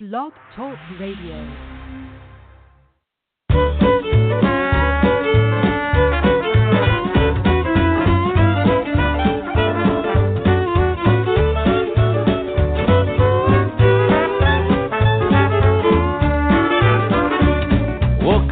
Blog Talk Radio.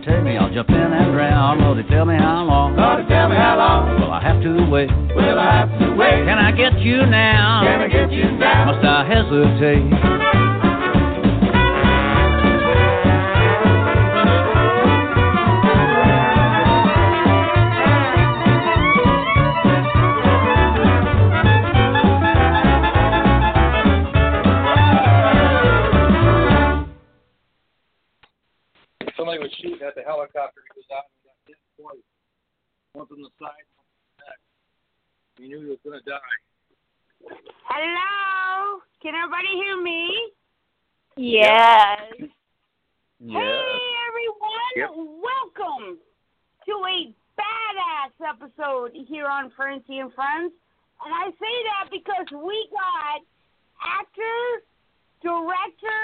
Blues overtake me, I'll jump in and drown. Lordy, tell me how long. Lordy, tell me how long. Will I have to wait? Will I have to wait? Can I get you now? Can I get you now? Must I hesitate? Helicopter. He was out and got hit twice. One from the side, one from the back. He knew he was going to die. Hello? Can everybody hear me? Yes. Hey, everyone. Yep. Welcome to a badass episode here on Francie and Friends. And I say that because we got actor, director,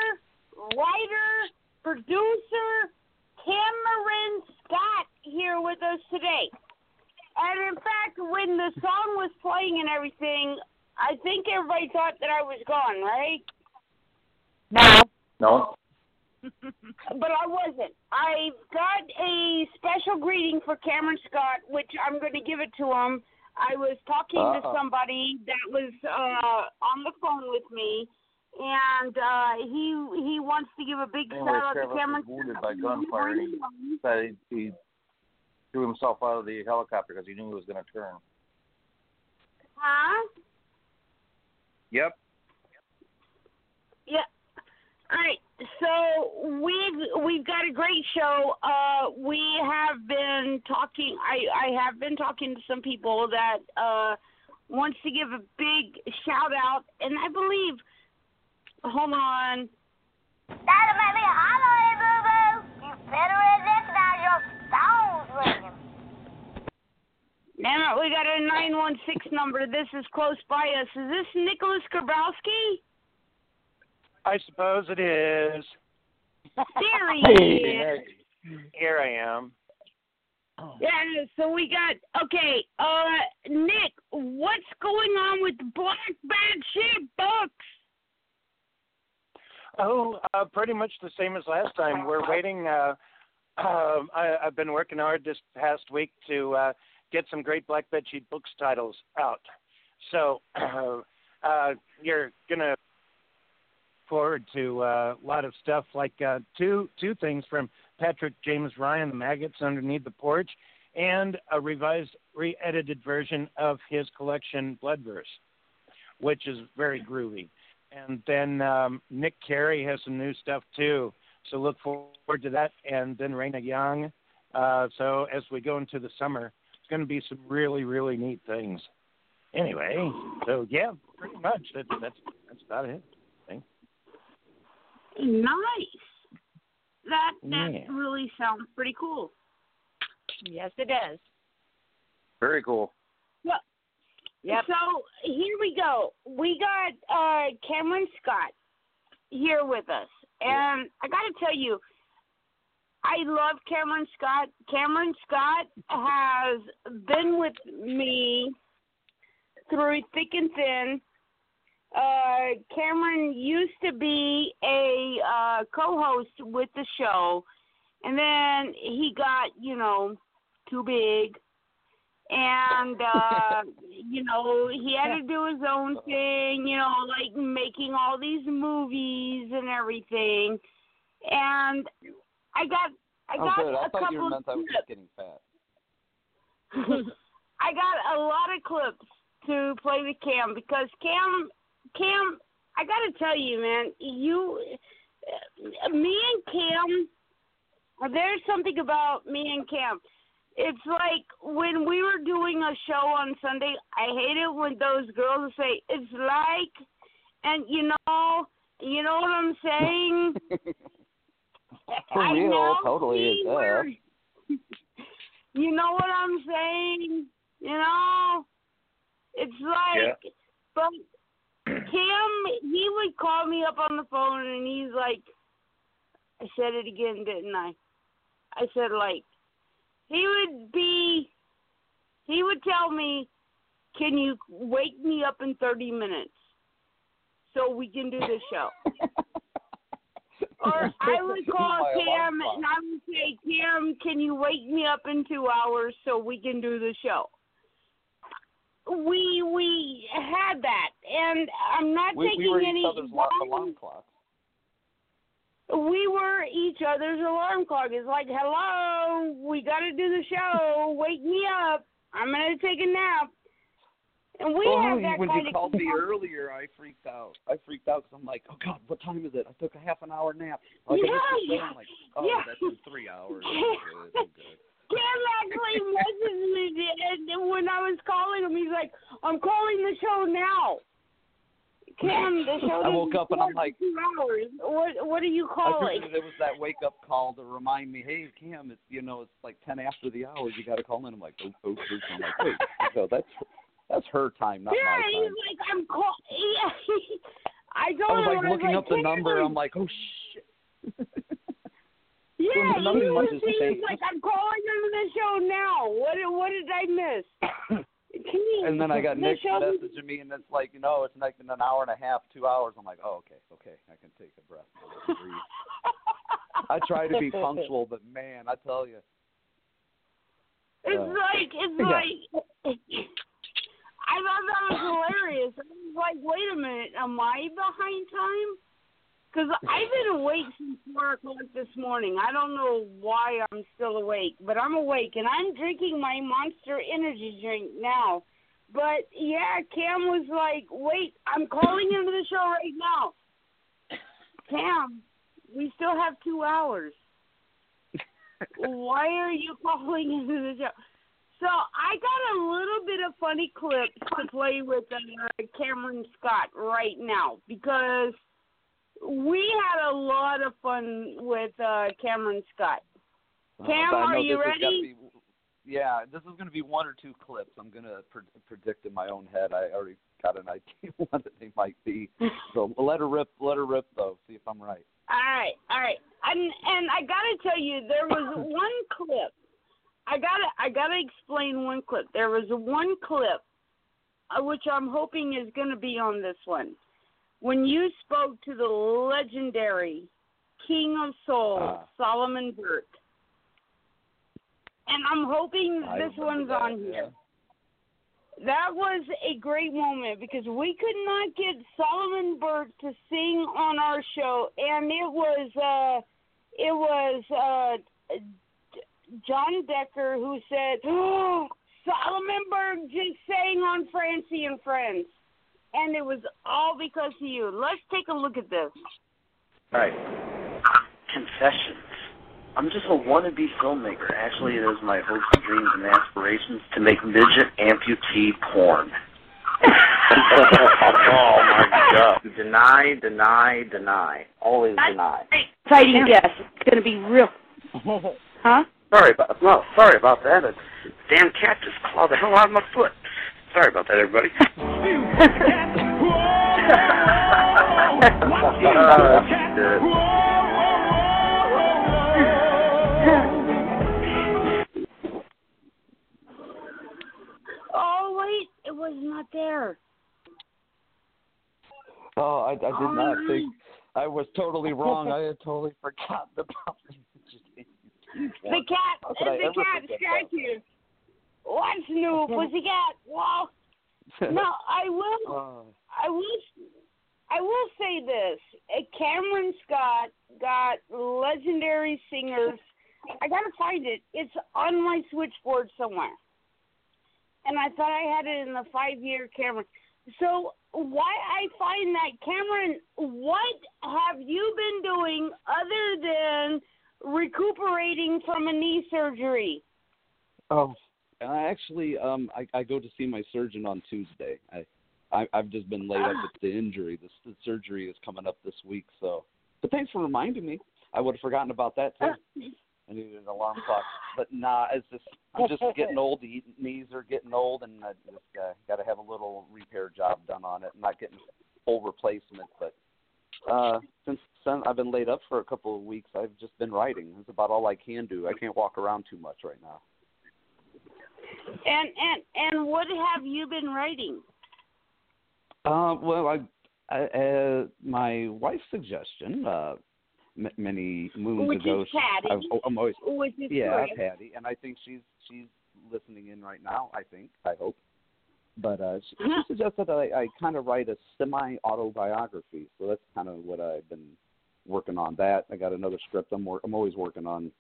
writer, producer, Cameron Scott here with us today. And in fact, when the song was playing and everything, I think everybody thought that I was gone, right? No. No. but I wasn't. I've got a special greeting for Cameron Scott, which I'm going to give it to him. I was talking to Uh-oh. somebody that was uh, on the phone with me, and uh, he he wants to give a big Anyway, shout out to Cameron. was wounded by gunfire and he decided he threw himself out of the helicopter because he knew he was going to turn. Huh? Yep. Yeah. All right. So we've we've got a great show. Uh, we have been talking. I I have been talking to some people that uh wants to give a big shout out, and I believe. Hold on. That'll make me holler, boo boo. You better recognize your phone's ringing. Damn it, we got a 916 number. This is close by us. Is this Nicholas Grabowski? I suppose it is. There he is. Here I am. Yeah, so we got okay. Uh, Nick, what's going on with Black Bad Shit books? Oh, uh, pretty much the same as last time. We're waiting. Uh, uh, I, I've been working hard this past week to uh, get some great Black Bed Sheet Books titles out. So uh, uh, you're gonna forward to uh, a lot of stuff like uh, two two things from Patrick James Ryan, The Maggots Underneath the Porch, and a revised, re-edited version of his collection Bloodverse, which is very groovy. And then um, Nick Carey has some new stuff too, so look forward to that. And then Raina Young. Uh, so as we go into the summer, it's going to be some really, really neat things. Anyway, so yeah, pretty much that's that's that's about it. Nice. That that Yeah. really sounds pretty cool. Yes, it does. Very cool. Yep. So here we go. We got uh, Cameron Scott here with us, and I got to tell you, I love Cameron Scott. Cameron Scott has been with me through thick and thin. Uh, Cameron used to be a uh, co-host with the show, and then he got, you know, too big, and uh, you know he had to do his own thing, you know, like making all these movies and everything. And I got, I oh, got. I a couple meant I of was just getting fat. I got a lot of clips to play with Cam because Cam, Cam, I got to tell you, man, you, uh, me and Cam, there's something about me and Cam. It's like when we were doing a show on Sunday. I hate it when those girls say it's like, and you know, you know what I'm saying. For I real, know totally were- does. You know what I'm saying? You know, it's like, but Cam, he would call me up on the phone and he's like, I said it again, didn't I? I said like, he would be, he would tell me, can you wake me up in 30 minutes so we can do the show? Or I would call Cam and I would say, Cam, can you wake me up in two hours so we can do the show? We we had that, and I'm not We, taking we were any. each other's alarm clocks. We were each other's alarm clock. It's like, hello, we got to do the show. Wake me up. I'm gonna take a nap. And we well, have that when kind you of called me earlier, I freaked out. I freaked out because I'm like, oh God, what time is it? I took a half an hour nap. Like, Yeah, yeah, I'm like, oh, yeah. that's in three hours. I'm good. I'm good. Cam actually messaged me and when I was calling him. He's like, "I'm calling the show now." Cam, the show. I woke up and I'm like- two hours. What What are you I calling? figured it was that wake up call to remind me, hey Cam, it's you know it's like ten after the hour. You got to call in. I'm like, oh, oh, oh. I'm like, wait, so that's that's her time, not yeah, my he's like, "I'm call." Yeah, I I was like looking like, up the number. I'm like, oh shit. Yeah, the he was, he was like, "I'm calling into the show now." What What did I miss? You, And then I got Nick messaging me, and it's like, you know, it's like in an hour and a half, two hours. I'm like, oh, okay, okay, I can take a breath. I try to be punctual, but man, I tell you, It's Uh, like it's yeah. like I thought that was hilarious. I was like, wait a minute, am I behind time? Because I've been awake since four o'clock this morning. I don't know why I'm still awake, but I'm awake and I'm drinking my Monster Energy drink now. But yeah, Cam was like, wait, I'm calling into the show right now. Cam, we still have two hours. Why are you calling into the show? So I got a little bit of funny clips to play with uh, Cameron Scott right now because we had a lot of fun with uh, Cameron Scott. Uh, Cam, I are you this has gotta ready? Be, yeah, this is going to be one or two clips. I'm going to pre- predict in my own head. I already got an idea what they might be. So let her rip, let her rip though. See if I'm right. All right, all right, and and I gotta tell you, there was one clip. I gotta I gotta explain one clip. There was one clip, uh, which I'm hoping is gonna be on this one, when you spoke to the legendary King of Soul, Ah. Solomon Burke. And I'm hoping I this one's that, on here. That was a great moment because we could not get Solomon Burke to sing on our show, and it was uh, it was uh, John Decker who said, oh, "Solomon Burke just sang on Francie and Friends," and it was all because of you. Let's take a look at this. All right. Confessions. I'm just a wannabe filmmaker. Actually, it is my hopes, dreams, and aspirations to make midget amputee porn. oh my god. Deny, deny, deny. Always deny. Fighting guess. it's gonna be real. Huh? Sorry about no, sorry about that. A damn cat just clawed the hell out of my foot. Sorry about that, everybody. Oh, shit. Oh wait, it was not there. Oh, I, I did Oh, not no. think. I was totally wrong. I had totally forgotten about The cat, How could I the cat scratched you. What's new, pussycat? Well, no, I will. Oh. I will. I will say this: Uh, Cameron Scott got legendary singers. I gotta find it. It's on my switchboard somewhere, and I thought I had it in the five-year Cameron. So why I find that Cameron, what have you been doing other than recuperating from a knee surgery? Oh, I actually, um, I, I go to see my surgeon on Tuesday. I, I I've just been laid up with the injury. This the surgery is coming up this week, so. But thanks for reminding me. I would have forgotten about that too. I needed an alarm clock, but nah, it's just I'm just getting old. The knees are getting old, and I just uh, got to have a little repair job done on it. not getting full replacement, but uh since since I've been laid up for a couple of weeks, I've just been writing. That's about all I can do. I can't walk around too much right now. And and and what have you been writing? Uh, well, I, I uh, my wife's suggestion uh, m- many moons Which ago. is Patty. I've, oh, I'm always Which is yeah. Patty, and I think she's she's listening in right now. I think I hope. But uh, she, Uh-huh. she suggested I, I kind of write a semi autobiography, so that's kind of what I've been working on. That I got another script. I'm wor- I'm always working on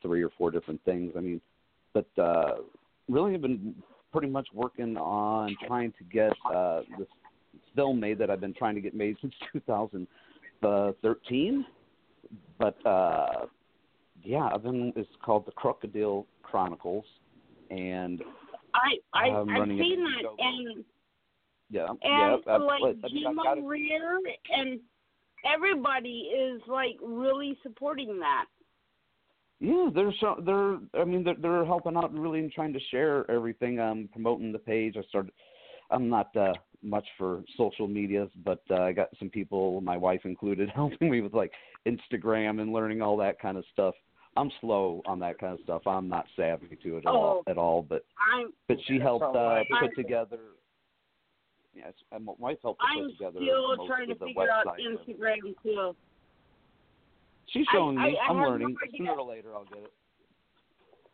three or four different things. I mean, but uh, really, I've been pretty much working on trying to get uh, this film made that I've been trying to get made since 2013. But uh, yeah, I've been. It's called the Crocodile Chronicles, and I I I'm I've a seen that and yeah, and yeah. I've, like Jim I've got it. Rear and everybody is like really supporting that. Yeah, they're so they're. I mean, they're they're helping out and really and trying to share everything. Um, promoting the page. I started. I'm not uh, much for social medias, but uh, I got some people, my wife included, helping me with like Instagram and learning all that kind of stuff. I'm slow on that kind of stuff. I'm not savvy to it at all. Oh. At all, but I'm but she helped uh, I'm- put together. Yes, and my wife helped to I'm put together still trying to figure out website. Instagram too. She's I- showing me. I- I I'm have no learning. Sooner or later, I'll get it.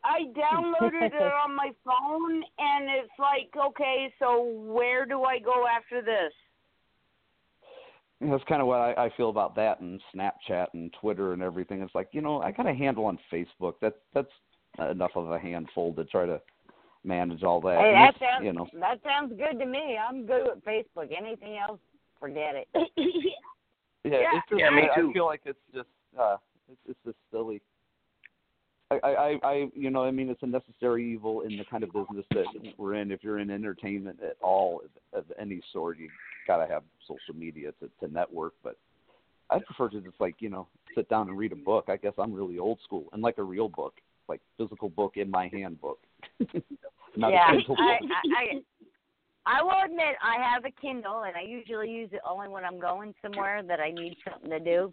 I downloaded it on my phone and it's like, okay, so where do I go after this? That's kind of what I, I feel about that and Snapchat and Twitter and everything. It's like you know I got a handle on Facebook. That's that's enough of a handful to try to manage all that. Hey, that sounds you know that sounds good to me. I'm good with Facebook. Anything else, forget it. yeah, Yeah. it's just, Yeah, me I, too. I feel like it's just uh it's, it's just silly. I, I, I, you know, I mean, it's a necessary evil in the kind of business that we're in. If you're in entertainment at all of, of any sort, you gotta have social media to, to network. But I prefer to just like, you know, sit down and read a book. I guess I'm really old school and like a real book, like physical book in my hand book. Not yeah, a Kindle I. I, I I will admit I have a Kindle, and I usually use it only when I'm going somewhere that I need something to do.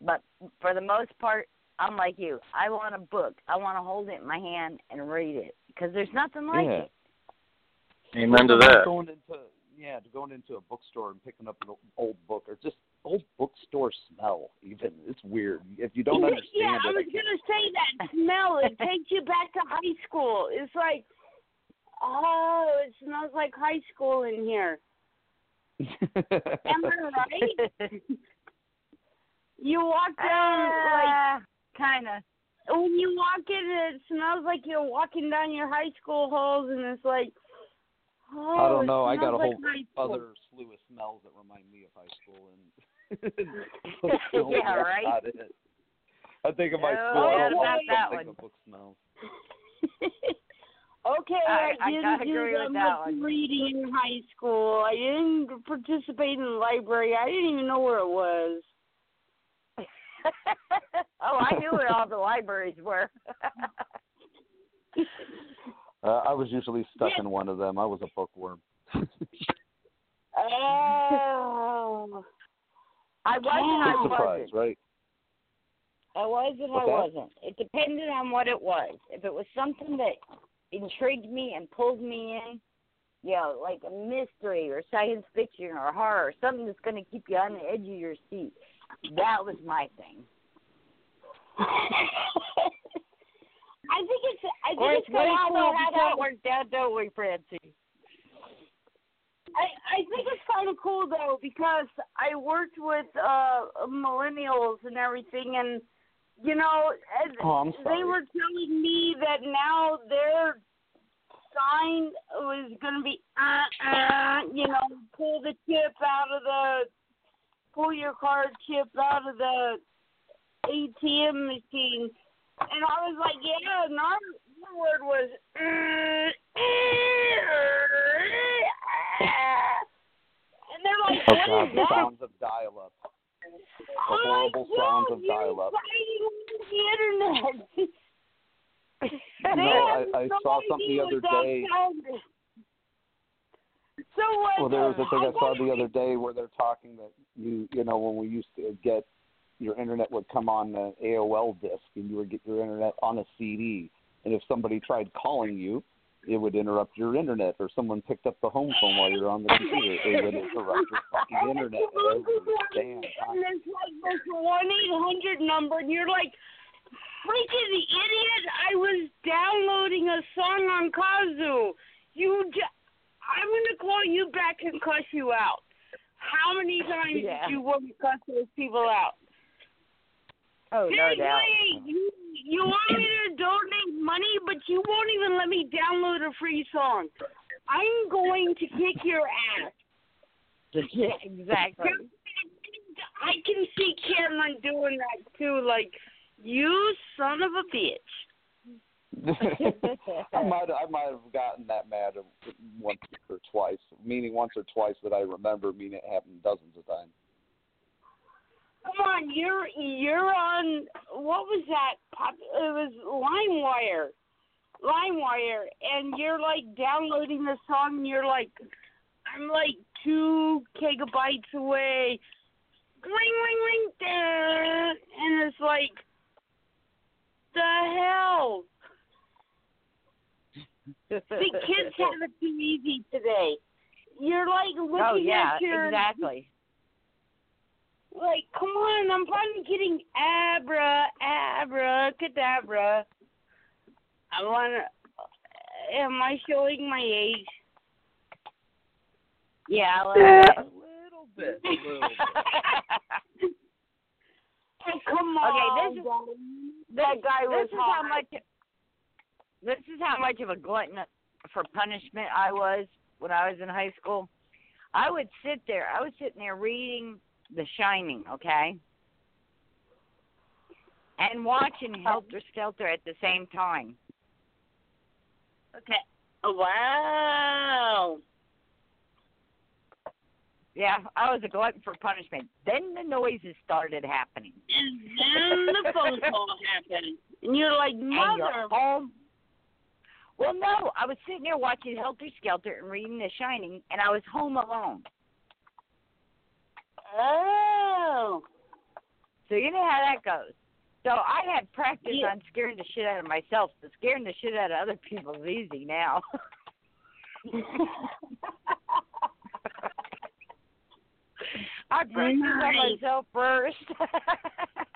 But for the most part, I'm like you. I want a book. I want to hold it in my hand and read it because there's nothing like Yeah. it. Amen to that. Going into yeah, going into a bookstore and picking up an old book or just old bookstore smell. Even it's weird. If you don't understand yeah, I was I gonna say that smell. It takes you back to high school. It's like, oh, it smells like high school in here. Am I right? you walk down like ah, kind of. when you walk in, it smells like you're walking down your high school halls, and it's like, oh, I don't know. I got a smells like whole other slew of smells that remind me of high school, and Yeah, right? not it. I think of my Oh, school. I don't about that think one. of book smells. Okay, I- I, I didn't gotta do agree that with that much one. reading in high school. I didn't participate in the library. I didn't even know where it was. Oh, I knew where all the libraries were. Uh, I was usually stuck in one of them. I was a bookworm. Oh, I wasn't. I surprise, wasn't. right? I was and What's I wasn't. It depended on what it was. If it was something that intrigued me and pulled me in, you know, like a mystery or science fiction or horror, something that's going to keep you on the edge of your seat, that was my thing. I think it's. I think Well, it's we kind all of know cool how because that worked out, don't we, Francie? I I think it's kind of cool though because I worked with uh millennials and everything, and you know, as Oh, they were telling me that now their sign was going to be uh uh, you know, pull the chip out of the pull your card chip out of the ATM machine, and I was like, yeah, and our, our word was. And they're like, Oh what God, is the that? sounds of dial-up. The I'm horrible like, sounds of dial-up. the internet. You They know, have I, I no saw something the other day. sounded. So what? Well, there was a thing I saw the other day where they're talking that you, you know, when we used to get your internet would come on an AOL disk, and you would get your internet on a CD, and if somebody tried calling you, it would interrupt your internet, or someone picked up the home phone while you're on the computer, it would interrupt your fucking internet every damn time. And there's like this one eight hundred number, and you're like, freaking idiot! I was downloading a song on Kazaa. You, j- I'm gonna call you back and cuss you out. How many times Yeah. did you want to cuss those people out? Oh, no doubt. you you want me to donate money, but you won't even let me download a free song. I'm going to kick your ass. Yeah, exactly. I can see Cameron doing that too. Like, you son of a bitch. I might I might have gotten that mad once or twice, meaning once or twice that I remember, meaning it happened dozens of times. Come on, you're you're on. What was that? Pop, it was LimeWire, LimeWire, and you're like downloading the song. And you're like, I'm like two gigabytes away. Ring, ring, ring, and it's like, the hell. The kids have it too easy today. You're like looking oh yeah, at your exactly. like, come on, I'm finally getting abra, abra, cadabra. I wanna. Am I showing my age? Yeah, a Yeah. little bit. A little bit. Oh, come Okay, on. this is- This, that guy this was is how much. This is how much of a glutton for punishment I was when I was in high school. I would sit there. I was sitting there reading The Shining, okay, and watching Helter Skelter at the same time. Okay. Oh, Wow. Yeah, I was a glutton for punishment. Then the noises started happening. And then the phone call happened, and you're like, And mother. you're home. Well, no, I was sitting there watching Helter Skelter and reading The Shining, and I was home alone. Oh. So you know how that goes. So I had practice Yeah. on scaring the shit out of myself, but scaring the shit out of other people is easy now. I practice on myself first.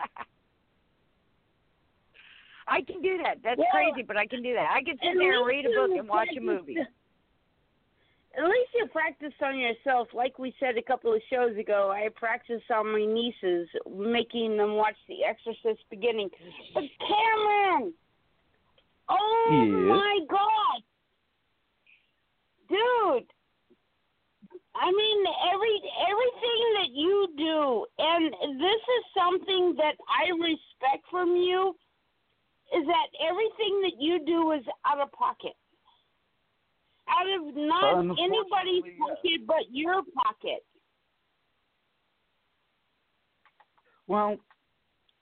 I can do that. That's Well, crazy, but I can do that. I can sit there and read a book and watch a movie. At least you practice on yourself. Like we said a couple of shows ago, I practiced on my nieces, making them watch The Exorcist beginning. But Cameron! Oh Yes? my god! Dude! I mean, every everything that you do, and this is something that I respect from you, is that everything that you do is out of pocket. Out of not anybody's pocket but your pocket. Well,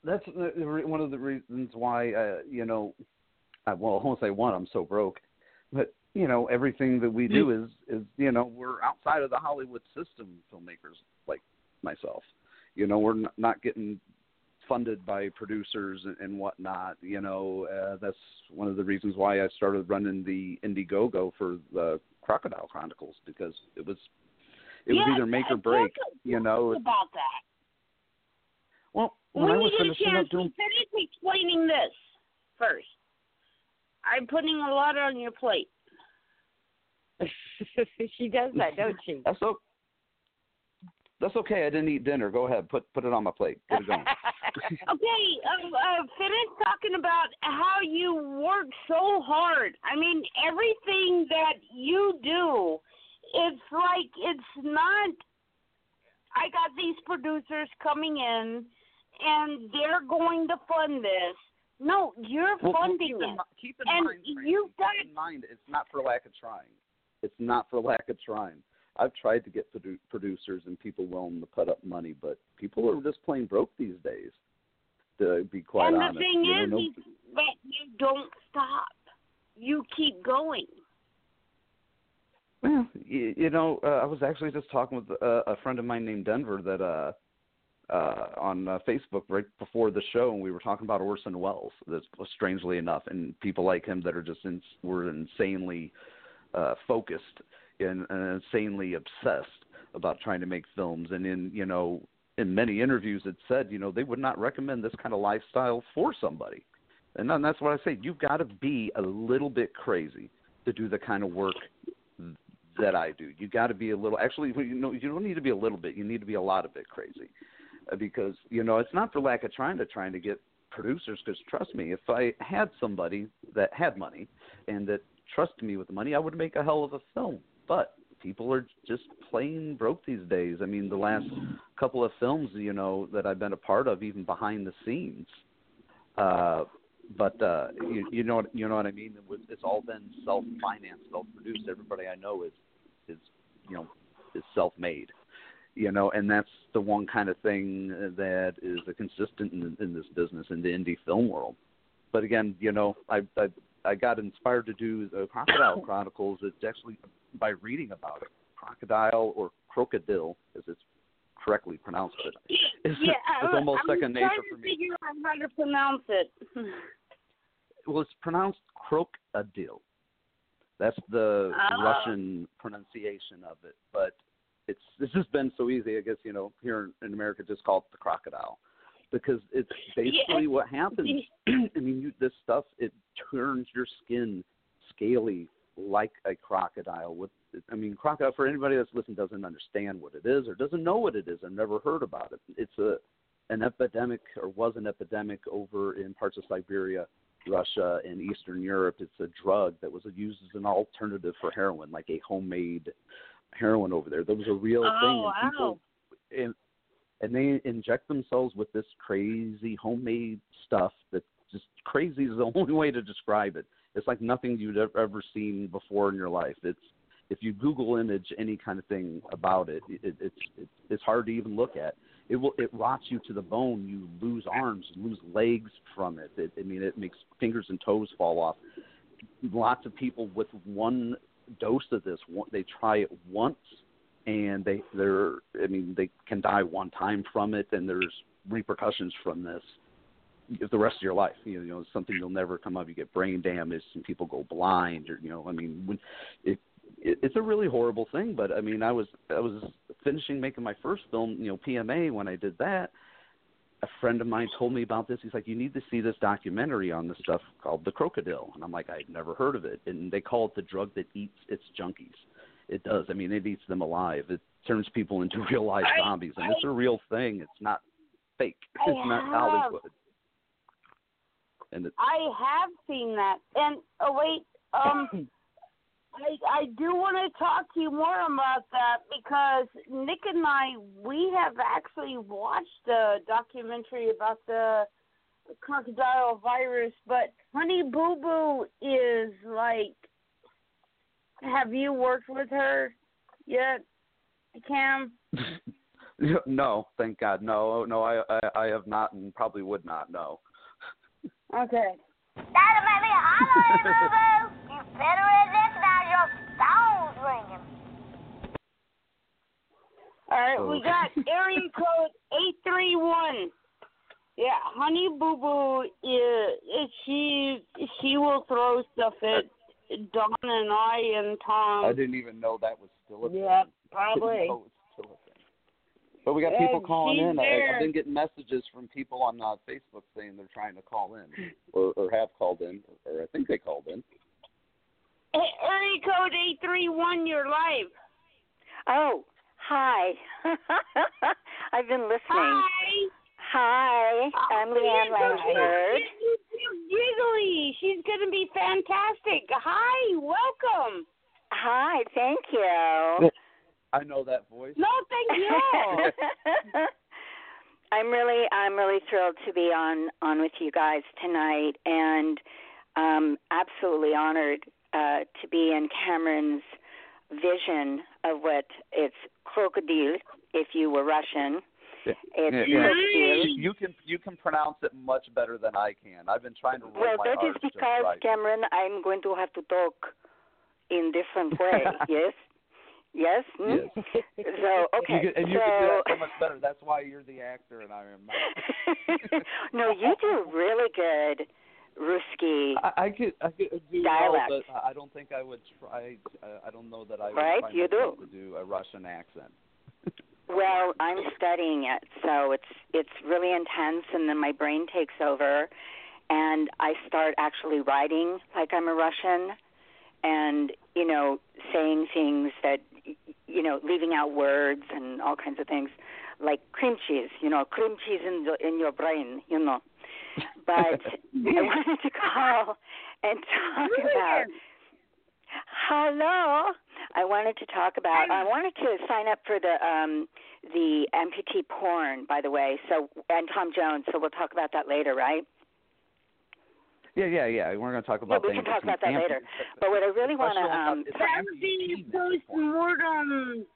that's the, the re- one of the reasons why uh, you know, I, well, I won't say one. I'm so broke, but you know, everything that we do is is you know we're outside of the Hollywood system. Filmmakers like myself, you know, we're not getting funded by producers and, and whatnot. You know, uh, that's one of the reasons why I started running the Indiegogo for the Crocodile Chronicles because it was it was either make or break. talk You know, about that. well, when When I you was get a finishing up chance, doing finish explaining this first. I'm putting a lot on your plate. she does that, don't she? That's okay. That's okay. I didn't eat dinner. Go ahead. Put put it on my plate. Get it going. Okay, uh, uh, finish talking about how you work so hard. I mean, everything that you do, it's like it's not. I got these producers coming in, and they're going to fund this. No, you're Well, well, funding keep in, it, keep in and mind, Francie, you've got keep in mind it's not for lack of trying. It's not for lack of trying. I've tried to get produ- producers and people willing to put up money, but people are just plain broke these days. To be quite and the thing you know, is, no- is that you don't stop. You keep going. Well, you, you know, uh, I was actually just talking with uh, a friend of mine named Denver that uh uh on uh, Facebook right before the show, and we were talking about Orson Welles. That's strangely enough, and people like him that are just in, were insanely uh focused and, and insanely obsessed about trying to make films. And in you know, in many interviews, it said you know they would not recommend this kind of lifestyle for somebody. And then that's what I say. You've got to be a little bit crazy to do the kind of work that I do. You've got to be a little. Actually, you know, you don't need to be a little bit. You need to be a lot of bit crazy, uh, because you know it's not for lack of trying to trying to get producers. Because trust me, if I had somebody that had money and that trusted me with the money, I would make a hell of a film. But people are just plain broke these days. I mean, the last couple of films, you know, that I've been a part of, even behind the scenes. Uh, but uh, you, you know, you know what I mean. It's all been self-financed, self-produced. Everybody I know is, is, you know, is self-made. You know, and that's the one kind of thing that is a consistent in, in this business in the indie film world. But again, you know, I I, I got inspired to do the Crocodile Chronicles. It's actually by reading about it. Crocodile or krokodil, as it's correctly pronounced, it's, yeah, it's uh, almost I'm second trying nature to for me. figure out how to pronounce it. Well, it's pronounced krokodil. That's the Oh. Russian pronunciation of it. But it's this has been so easy. I guess you know here in America, just call it the crocodile, because it's basically Yeah. what happens. I mean, you, this stuff it turns your skin scaly like a crocodile. With I mean, crocodile for anybody that's listening doesn't understand what it is or doesn't know what it is or never heard about it. It's a an epidemic or was an epidemic over in parts of Siberia, Russia, and Eastern Europe. It's a drug that was used as an alternative for heroin, like a homemade heroin over there. There was a real Oh, thing, and oh, wow. people and and they inject themselves with this crazy homemade stuff that just crazy is the only way to describe it. It's like nothing you'd ever, seen before in your life. It's if you Google image any kind of thing about it, it, it's it's it's hard to even look at. It will it rots you to the bone. You lose arms, lose legs from it. it. I mean, it makes fingers and toes fall off. lots of people with one dose of this, they try it once, and they they're I mean they can die one time from it, and there's repercussions from this the rest of your life. You know, you know, something you'll never come up. You get brain damage, and people go blind, or you know, I mean, when it, it it's a really horrible thing. But I mean, I was I was finishing making my first film, you know, PMA when I did that. A friend of mine told me about this. He's like, "You need to see this documentary on this stuff called the crocodile." And I'm like, "I'd never heard of it." And they call it the drug that eats its junkies. It does. I mean, it eats them alive. It turns people into real life zombies, and it's a real thing. It's not fake. I It's not have. Hollywood. And it, I have seen that. And oh wait, um, I I do want to talk to you more about that because Nick and I we have actually watched a documentary about the crocodile virus, but Honey Boo Boo is like. Have you worked with her yet, Cam? no, thank God, no, no, I, I, I have not, and probably would not. No. Okay. That'll make me holler, boo boo. You better recognize your phone's ringing. All right, we oh. got area code eight three one. Yeah, Honey Boo Boo is she she will throw stuff at Don and I and Tom. I didn't even know that was still a thing. Yeah, Didn't probably. know it was still a thing. But we got Yeah, people calling in. I, I've been getting messages from people on uh, Facebook saying they're trying to call in, or, or have called in, or I think they called in. Hey, area code eight three one. You're live. Oh, hi. I've been listening. Hi. Hi, I'm Leanne Langford. Giggly. She's gonna be fantastic. Hi, welcome. Hi, thank you. I know that voice. No, thank you. I'm really I'm really thrilled to be on on with you guys tonight and um absolutely honored uh to be in Cameron's vision of what it's krokodil if you were Russian. It's Yeah, yeah. crocodile. You, you can you can pronounce it much better than I can. I've been trying to roll Well, my that R's is because, right. Cameron, I'm going to have to talk in different way. yes? Yes? Hmm? Yes. So, okay. You can, and you so, can do that so much better. That's why you're the actor and I am not. no, you do really good Ruski. I, I could I could do Dialect. well, but I don't think I would try. I, I don't know that I would Right, try you myself to do a Russian accent. Well, I'm studying it, so it's it's really intense, and then my brain takes over, and I start actually writing like I'm a Russian, and you know, saying things that you know, leaving out words and all kinds of things, like cream cheese. You know, cream cheese in the, in your brain. You know, but I wanted to call and talk about. Hello. I wanted to talk about. I wanted to sign up for the um the amputee porn, by the way. So and Tom Jones. So we'll talk about that later, right? Yeah, yeah, yeah. We're going to talk about yeah, we can talk about that amp- later. But what I really want to Question um about- That would be post mortem,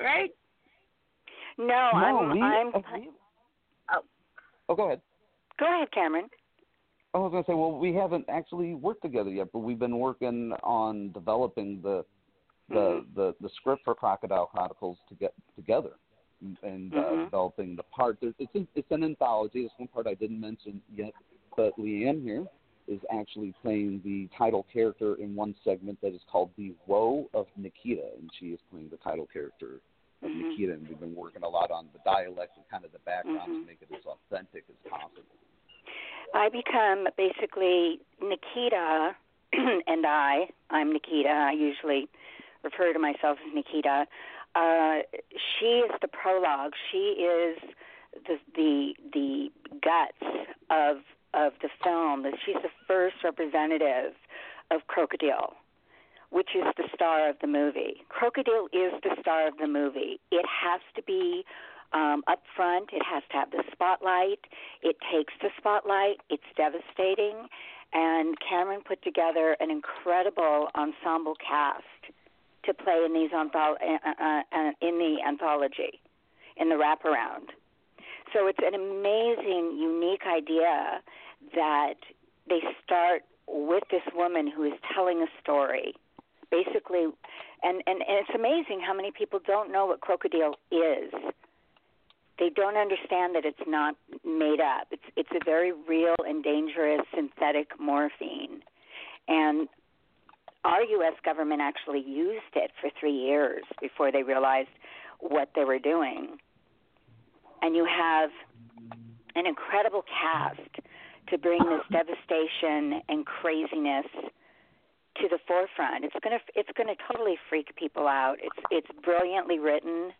right? no, No, I'm we- I'm oh, Oh, go ahead. go ahead, Cameron. I was going to say, well, we haven't actually worked together yet, but we've been working on developing the the Mm-hmm. the, the script for Crocodile Chronicles to get together and uh, Mhm. developing the part. There's, it's an, it's an anthology. There's one part I didn't mention yet, but Leanne here is actually playing the title character in one segment that is called The Woe of Nikita, and she is playing the title character of Mhm. Nikita, and we've been working a lot on the dialect and kind of the background to make it as authentic as possible. I become basically Nikita, and I. I'm Nikita. I usually refer to myself as Nikita. Uh, she is the prologue. She is the the the guts of of the film. She's the first representative of Crocodile, which is the star of the movie. Crocodile is the star of the movie. It has to be um, up front. It has to have the spotlight. It takes the spotlight. It's devastating. And Cameron put together an incredible ensemble cast to play in these antholo- uh, uh, uh, in the anthology, in the wraparound. So it's an amazing, unique idea that they start with this woman who is telling a story. Basically, and, and, and it's amazing how many people don't know what crocodile is. They don't understand that it's not made up. It's it's a very real and dangerous synthetic morphine. And our US government actually used it for 3 years before they realized what they were doing. And you have an incredible cast to bring this devastation and craziness to the forefront. It's gonna it's gonna totally freak people out. It's it's brilliantly written.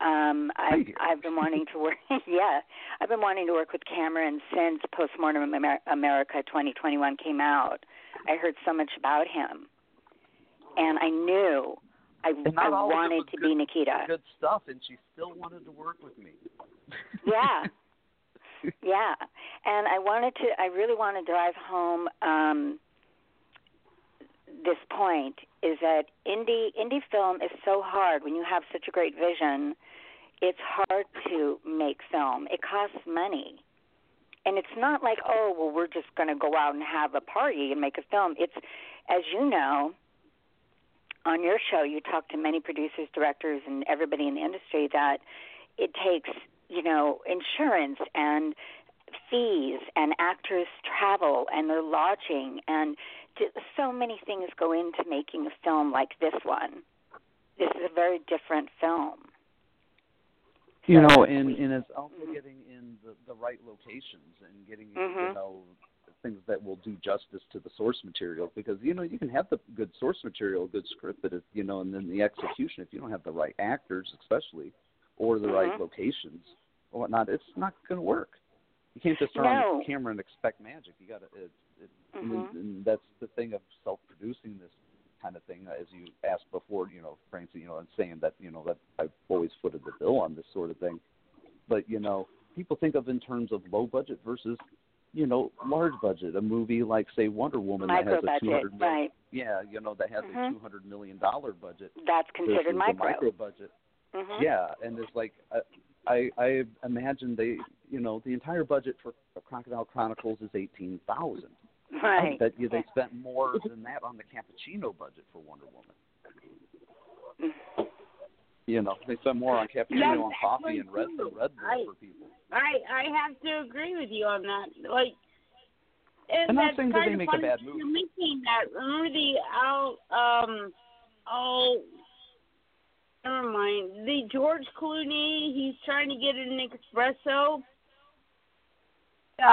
Um, I've I've been wanting to work. yeah, I've been wanting to work with Cameron since Postmortem Amer- America 2021 came out. I heard so much about him, and I knew I, I not all of it wanted to good- be Nikita. Good stuff, and she still wanted to work with me. yeah yeah and i wanted to i really want to drive home um this point is that indie indie film is so hard when you have such a great vision it's hard to make film. It costs money. And it's not like oh well we're just going to go out and have a party and make a film. It's as you know on your show you talk to many producers directors and everybody in the industry that it takes you know insurance and fees and actors travel and their lodging and so many things go into making a film like this one. This is a very different film You know, and and it's also getting in the the right locations and getting Mhm. you know things that will do justice to the source material because you know you can have the good source material, good script, but if you know, and then the execution, if you don't have the right actors, especially, or the right Mhm. locations or whatnot, it's not going to work. You can't just turn No. on the camera and expect magic. You got to. It, it, and, Mhm. and that's the thing of self-producing this kind of thing, as you asked before. You know, Francie, you know, and saying that you know that I've always footed the bill on this sort of thing, but you know, people think of in terms of low budget versus you know large budget. A movie like say Wonder Woman that micro has a two budget hundred million, right yeah, you know, that has Mhm. a two hundred million dollar budget. that's considered micro micro budget. Mhm. Yeah, and it's like uh, I I imagine they you know the entire budget for Krokodil Chronicles is eighteen thousand. I right bet you they spent more than that on the cappuccino budget for Wonder Woman. You know, they spent more on cappuccino That's and coffee and Red true. than Red Bull I- for people. I I have to agree with you on that. Like, and I'm not that's saying that kind they of make a funny bad movie. You're making that. Remember the Al um oh never mind. The George Clooney, he's trying to get an espresso.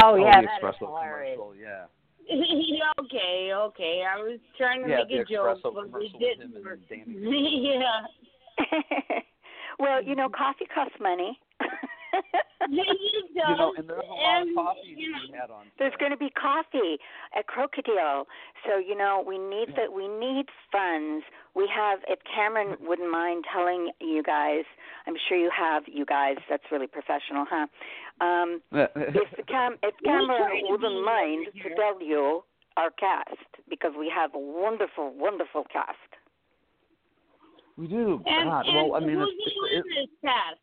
Oh yeah, the that is espresso hilarious. commercial, yeah. okay, okay. I was trying to Yeah, make a joke, but we didn't him work. and yeah. well you know coffee costs money you You know, and there's a lot of coffee you to be had on. There's going to be coffee at Krokodil, so you know we need that. We need funds. We have. If Cameron wouldn't mind telling you guys, I'm sure you have. You guys, that's really professional, huh? Um, if the Cam, if Cameron wouldn't mind to tell you our cast, because we have a wonderful, wonderful cast. We do. And, God, and well, I mean, who's it's, it's, in this cast?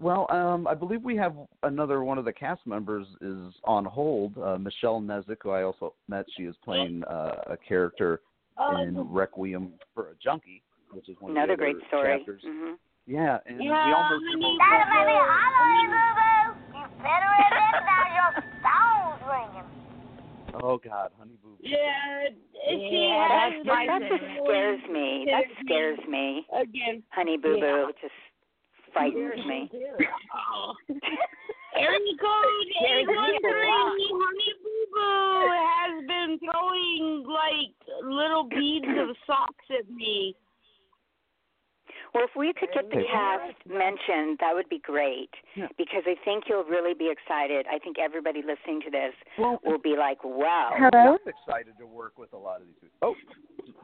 Well, um, I believe we have another one of the cast members is on hold. Uh, Michelle Nezik, who I also met, she is playing uh, a character Oh, in Requiem for a Junkie, which is one Another of the great story. chapters. hmm Yeah, and we Yeah, almost honey, That might be hollering, boo boo. You better recognize your phone's ringing. Oh God, Honey Boo. Boo. Yeah, she Yeah, has that, that my just scares me. That scares me. Again. Honey Boo Boo Yeah. just frightens me. Oh. Area code Scares me a 813 lot. Honey Boo Boo has been throwing like little beads of socks at me. Well, if we could get the cast mentioned, that would be great Yeah. because I think you'll really be excited. I think everybody listening to this Well, will be like, "Wow!" Hello? I'm excited to work with a lot of these people. Oh,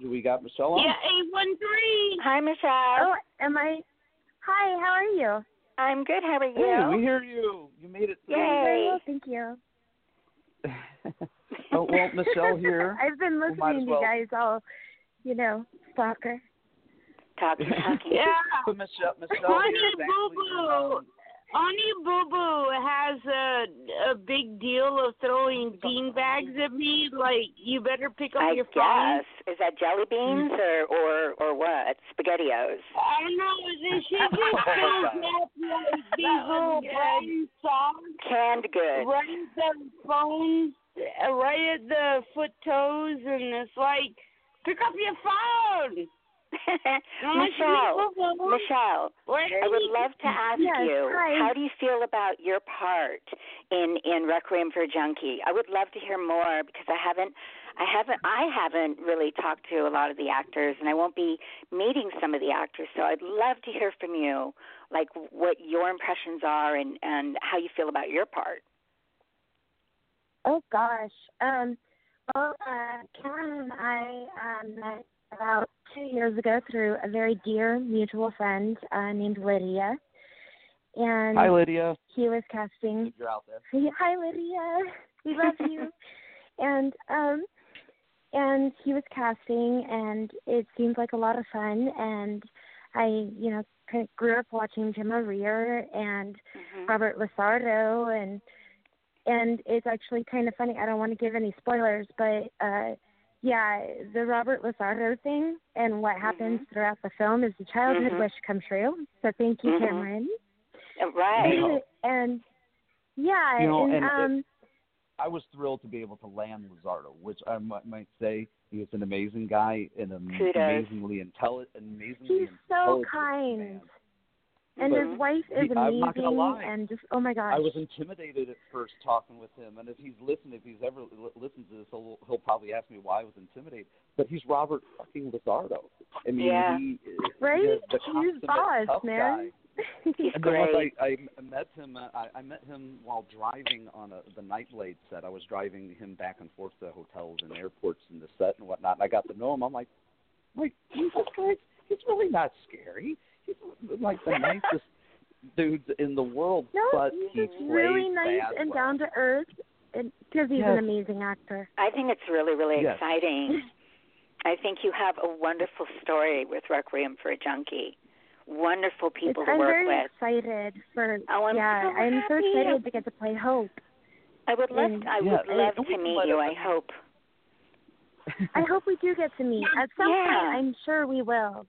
do we got Michelle on? Yeah, 813. Hi, Michelle. Oh, am I? Hi, how are you? I'm good. How are you? Hey, we hear you. You made it through. Yay. Well, thank you. oh, well, Michelle here. I've been We might as listening to you guys all, you know, stalker. Talking, talking. Yeah. But Michelle, Michelle Honey here is Boo actually Boo. Honey Boo Boo has a a big deal of throwing bean bags at me. Like you better pick up I your phone. is that jelly beans or or or what? Spaghettios. I don't know. She just fills up like these little brown socks Canned goods. right at the phone, uh, right at the foot toes, and it's like, pick up your phone. Michelle, Michelle, I would love to ask Yes, you, hi. how do you feel about your part in in Requiem for a Junkie? I would love to hear more because I haven't, I haven't, I haven't really talked to a lot of the actors, and I won't be meeting some of the actors. So I'd love to hear from you, like what your impressions are and and how you feel about your part. Oh gosh. Um well uh Cameron and I um met about two years ago through a very dear mutual friend uh named Lydia. And Hi, Lydia. he was casting You're out there. Hi Lydia. We love you. and um and he was casting and it seemed like a lot of fun and I, you know, kind of grew up watching Jim O'Rear and Mm-hmm. Robert LaSardo and and it's actually kind of funny. I don't want to give any spoilers, but uh yeah, the Robert LaSardo thing and what happens throughout the film is a childhood Mhm. wish come true. So thank you, Mhm. Cameron. Right. and yeah, You know, and, and it- um I was thrilled to be able to land LaSardo, which I might, might say he is an amazing guy and an Kudos. amazingly intelligent, amazingly he's so intelligent kind. man. And But his wife is he- I'm not amazing lie. and just oh my gosh. I was intimidated at first talking with him, and if he's listened, if he's ever li- listened to this, he'll, he'll probably ask me why I was intimidated. But he's Robert fucking LaSardo. I mean, Yeah. he Right? The, the He's consummate boss, tough man. Guy. He's and then once I, I met him, uh, I, I met him while driving on a, the Nightblade set. I was driving him back and forth to hotels and airports and the set and whatnot. And I got to know him. I'm like, like this guy, he's really not scary. He's like the nicest dudes in the world, No, but he's he just really nice and well. down to earth, and because he's Yes. an amazing actor. I think it's really, really Yes. exciting. I think you have a wonderful story with Requiem for a Junkie. Wonderful people It's- to I'm work very with. excited for. Oh, I'm yeah, so I'm so excited to get to play Hope. I would love, And- I Yeah, would and- love to meet you. I hope. I hope we do get to meet at some Yeah. point. I'm sure we will.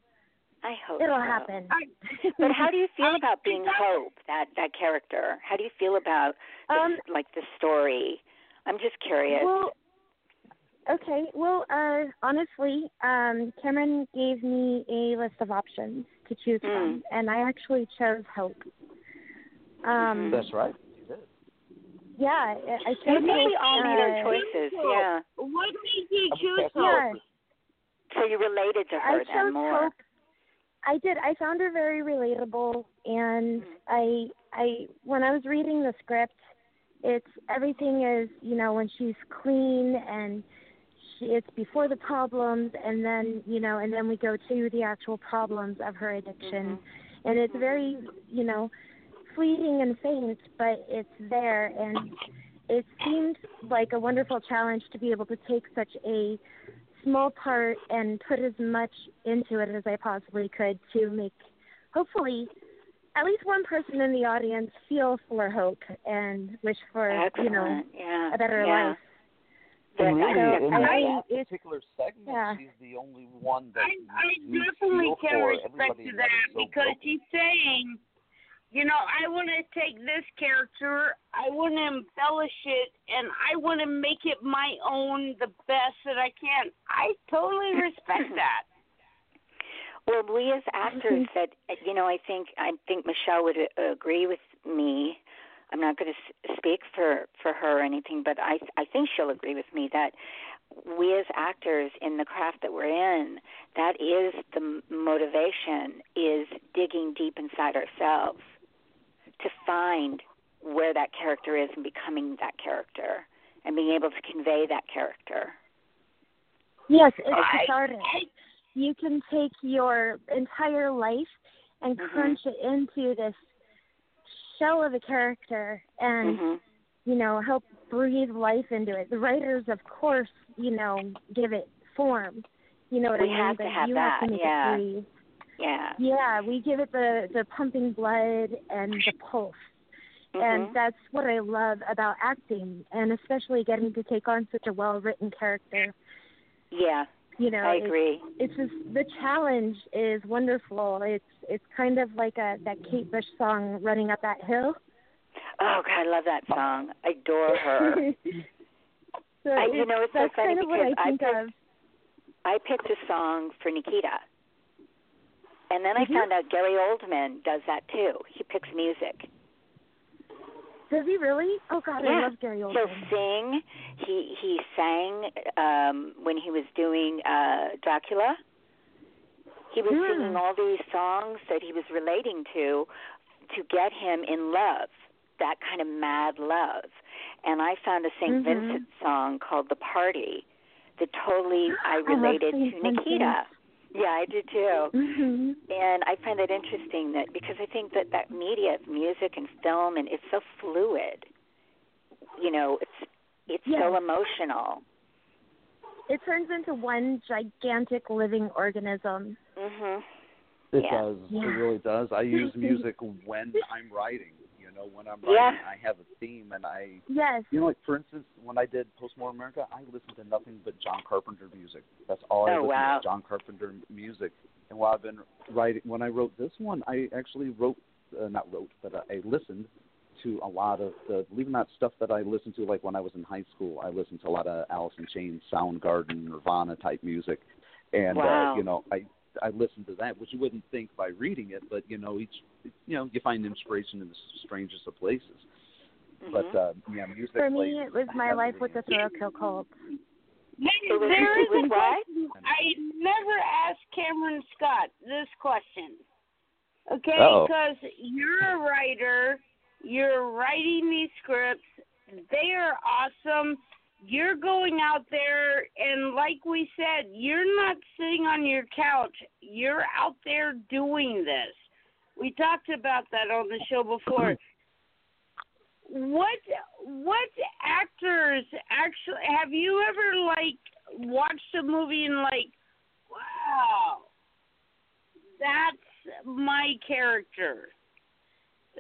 I hope It'll so. happen. But how do you feel about being Hope, that that character? How do you feel about the, Um, like the story? I'm just curious. Well, okay. Well, uh, honestly, um, Cameron gave me a list of options to choose Mm. from, and I actually chose Hope. Um, That's right. Yeah, I I chose Maybe we Hope. all need our uh, choices. Yeah. What made you choose passing Yeah. Hope? So you related to I her chose then more. Hope. I did. I found her very relatable, and mm-hmm. I, I, when I was reading the script, it's everything is, you know, when she's clean and she, it's before the problems, and then, mm-hmm. you know, and then we go to the actual problems of her addiction, mm-hmm. and it's very, you know, fleeting and faint, but it's there, and it seemed like a wonderful challenge to be able to take such a small part and put as much into it as I possibly could to make hopefully at least one person in the audience feel for hope and wish for Excellent. you know yeah. a better yeah. life. And Yeah, really, I- in I- that particular segment, yeah. she's the only one that I, I definitely feel can respect to that so because broken. she's saying, you know, I want to take this character, I want to embellish it, and I want to make it my own the best that I can. I totally respect that. Well, we as actors that you know, I think I think Michelle would uh, agree with me. I'm not going to speak for for her or anything, but I I think she'll agree with me that we as actors in the craft that we're in, that is the motivation is digging deep inside ourselves to find where that character is and becoming that character and being able to convey that character. Yes, it's I- artist. You can take your entire life and Mhm. crunch it into this shell of a character and Mhm. you know help breathe life into it. The writers, of course, you know, give it form. You know what We I mean? have to but have you that, have to make yeah. it breathe. Yeah. Yeah, we give it the the pumping blood and the pulse. and Mhm. that's what I love about acting, and especially getting to take on such a well-written character. Yeah. You know, I agree. It's, just the challenge is wonderful. It's it's kind of like a that Kate Bush song, "Running Up That Hill." Oh God, I love that song. I adore her. so I, you know, it's so funny kind of because I think picked, of. I picked a song for Nikita, and then Mhm. I found out Gary Oldman does that too. He picks music. Does he really? Oh God, I yeah. love Gary Oldman. He'll sing. He he sang um when he was doing uh Dracula. He was Hmm. singing all these songs that he was relating to to get him in love, that kind of mad love. And I found a St. Mhm. Vincent song called The Party that totally I I related St. to Vincent. Nikita. Yeah, I do too. hmm And I find that interesting that because I think that that media of music and film and it's so fluid. You know, it's it's so emotional. It turns into one gigantic living organism. Mhm. It Yeah. does. Yeah. It really does. I use music when I'm writing. Know, when I'm writing, Yeah. I have a theme, and I, Yes. you know, like for instance, when I did Postmortem America, I listened to nothing but John Carpenter music. That's all I Oh, listened wow. to, John Carpenter music. And while I've been writing, when I wrote this one, I actually wrote, uh, not wrote, but uh, I listened to a lot of the, believe it or not, stuff that I listened to. Like when I was in high school, I listened to a lot of Alice in Chains, Soundgarden, Nirvana type music, and Wow. uh, you know, I I listened to that, which you wouldn't think by reading it, but you know, each you know, you find inspiration in the strangest of places. But uh, yeah, music. For me, plays it was my life with the Thrill Kill Kult. There, was- there it is was a question I never asked Cameron Scott this question. Okay, Uh-oh. because you're a writer, you're writing these scripts, they are awesome. You're going out there, and like we said, you're not sitting on your couch. You're out there doing this. We talked about that on the show before. what what actors actually have you ever like watched a movie and like wow that's my character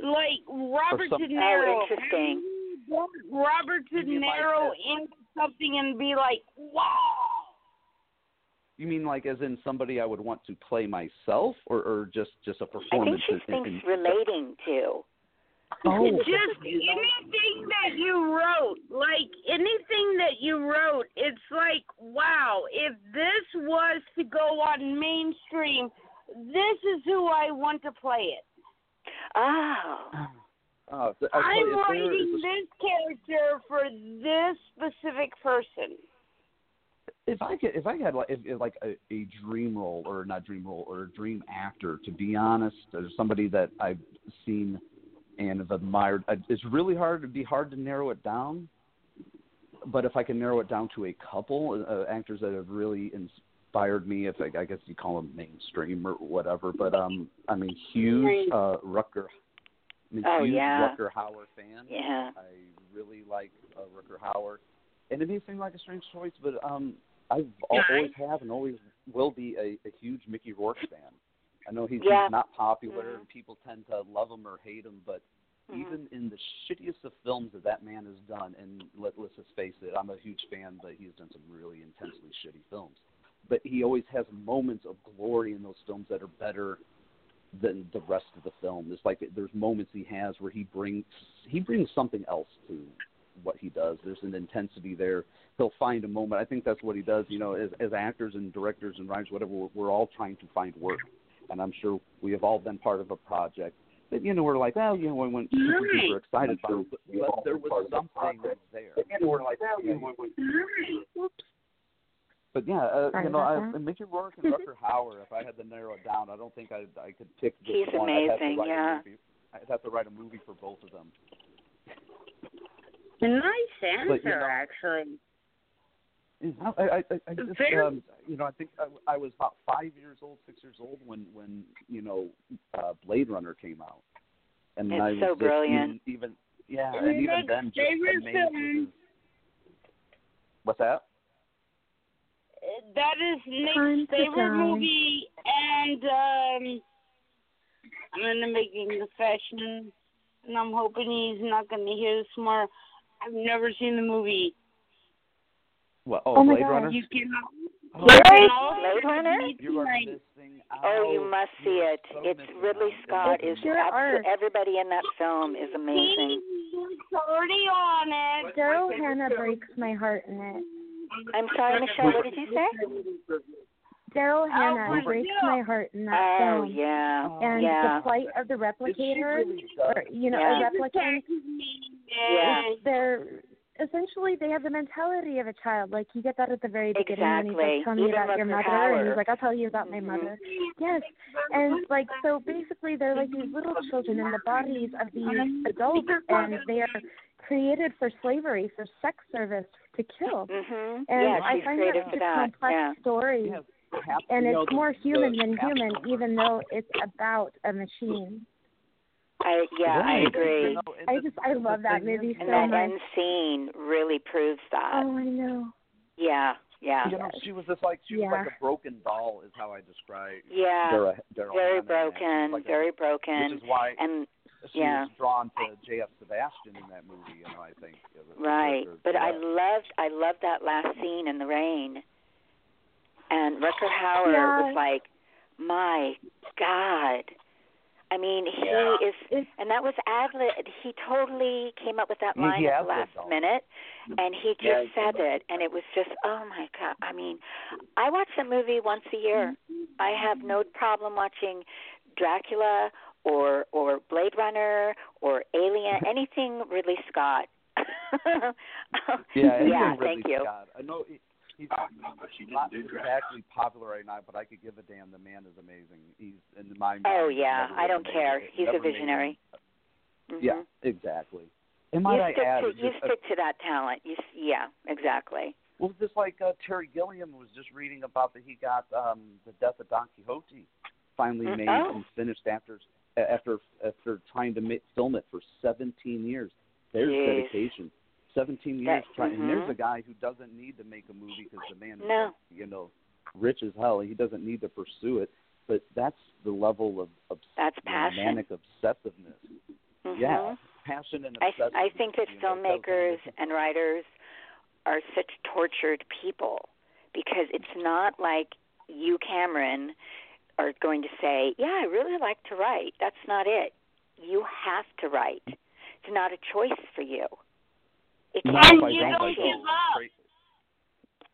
like robert de niro interesting. Have you done robert de You mean like niro that? into something and be like wow You mean like as in somebody I would want to play myself, or or just just a I think performance? she in- thinks in- relating to. Oh, just anything that you wrote, like anything that you wrote, it's like, wow, if this was to go on mainstream, this is who I want to play it. Oh. oh. Oh, so I tell you, I'm writing is this character for this specific person. if I could, if I had like, if, if like a, a dream role or not dream role or a dream actor, to be honest, or somebody that I've seen and have admired, it's really hard. It'd be hard to narrow it down. But if I can narrow it down to a couple uh, actors that have really inspired me, if I, I guess you call them mainstream or whatever, but um, I mean, huge uh, Rutger. I'm a Oh, huge yeah. Rutger Hauer fan. Yeah. I really like uh, Rutger Hauer, and it may seem like a strange choice, but um, I've al- always have and always will be a, a huge Mickey Rourke fan. I know he's, Yeah. he's not popular, Mhm. and people tend to love him or hate him, but Mhm. even in the shittiest of films that that man has done, and let, let's just face it, I'm a huge fan, but he's done some really intensely shitty films. But he always has moments of glory in those films that are better than the rest of the film. It's like there's moments he has where he brings he brings something else to what he does. There's an intensity there. He'll find a moment. I think that's what he does. You know, as as actors and directors and writers, whatever, we're, we're all trying to find work, and I'm sure we have all been part of a project. that you know, we're like, well, you know, we went super Right. duper excited about it, but, but there was something there. And we're like, well, you know, But yeah, uh, Sorry you know, I, that. Mickey Rourke and Rutger Hauer. If I had to narrow it down, I don't think I I could pick just He's one. I'd amazing, a yeah. I'd have to write a movie for both of them. A nice answer, But, you know- actually. I, I, I, I just, Very- um, you know, I think I, I was about five years old, six years old when, when you know, uh, Blade Runner came out, and It's I was so just brilliant. Even, even yeah, And and even then, just amazed his. What's that? That is Time Nick's favorite die. movie, and um, I'm gonna make the fashion. and I'm hoping he's not going to hear this more. I've never seen the movie. What? Oh, Oh my Blade God. Runner. You cannot. Oh, you Blade Runner? You are tonight. missing out. Oh, you must see it. so It's Ridley. Scott It's is Sure abso- everybody in that film is amazing. He's already on it. Daryl Hannah breaks my heart in it. I'm sorry, Michelle. What did you say? Daryl Hannah Brazil. breaks my heart in that Oh film. yeah, And yeah. the flight of the replicator, really or you know, Yeah. a replicant, Yeah. they're essentially they have the mentality of a child. Like you get that at the very beginning when he's Exactly. like, "Tell me Even about your Rutger mother," and he's like, "I'll tell you about my Mhm. mother." Yes, and like so basically they're like these little children in the bodies of these adults, and they are created for slavery, for sex service, to kill. Mhm. And yeah, I find created that for such that. complex Yeah. story, Yeah, and you know, it's the- more human the than half- human, even though it's about a machine. I yeah, I agree. You know, I just I love that thing is, movie And that much. end scene really proves that. Oh, I know. Yeah, yeah, You know, she was just like she was like a broken doll, is how I describe. yeah. Daryl, Daryl Very Hannah in that. She was broken, like a- very broken. Which is why and she yeah. was drawn to J.F. Sebastian in that movie. You know, I think. Right, or- but I loved I loved that last scene in the rain, and Rutger Hauer Yeah. was like, "My God." I mean, he Yeah. is, and that was ad-lib. He totally came up with that line at the last all. minute, and he just Yeah, said it, and it was just, oh my God. I mean, I watch that movie once a year. Mm-hmm. I have no problem watching Dracula or or Blade Runner or Alien, anything Ridley Scott. Yeah, yeah, anything thank Ridley you. I know he, he's not exactly popular right now, but I could give a damn. The man is amazing. He's in my mind. Oh yeah, I don't made care. it- He's never a visionary. it. Mhm. Yeah, exactly. And might you I stick add, to you just a- stick to that talent. You yeah, exactly. Well, just like uh, Terry Gilliam was just reading about that he got um, the death of Don Quixote finally Mm, made oh. and finished after after after trying to ma- film it for 17 years. There's Jeez. dedication. 17 years That- trying, and there's mhm. a guy who doesn't need to make a movie because the man is No. like, you know rich as hell. He doesn't need to pursue it, but that's the level of, of That's passion. manic obsessiveness. Mhm. Yeah, passion and I obsessiveness. I think that you know, filmmakers doesn't- and writers are such tortured people because it's not like you, Cameron, are going to say, "Yeah, I really like to write." That's not it. You have to write. It's not a choice for you. It No, can't if I be don't, a I choice. don't.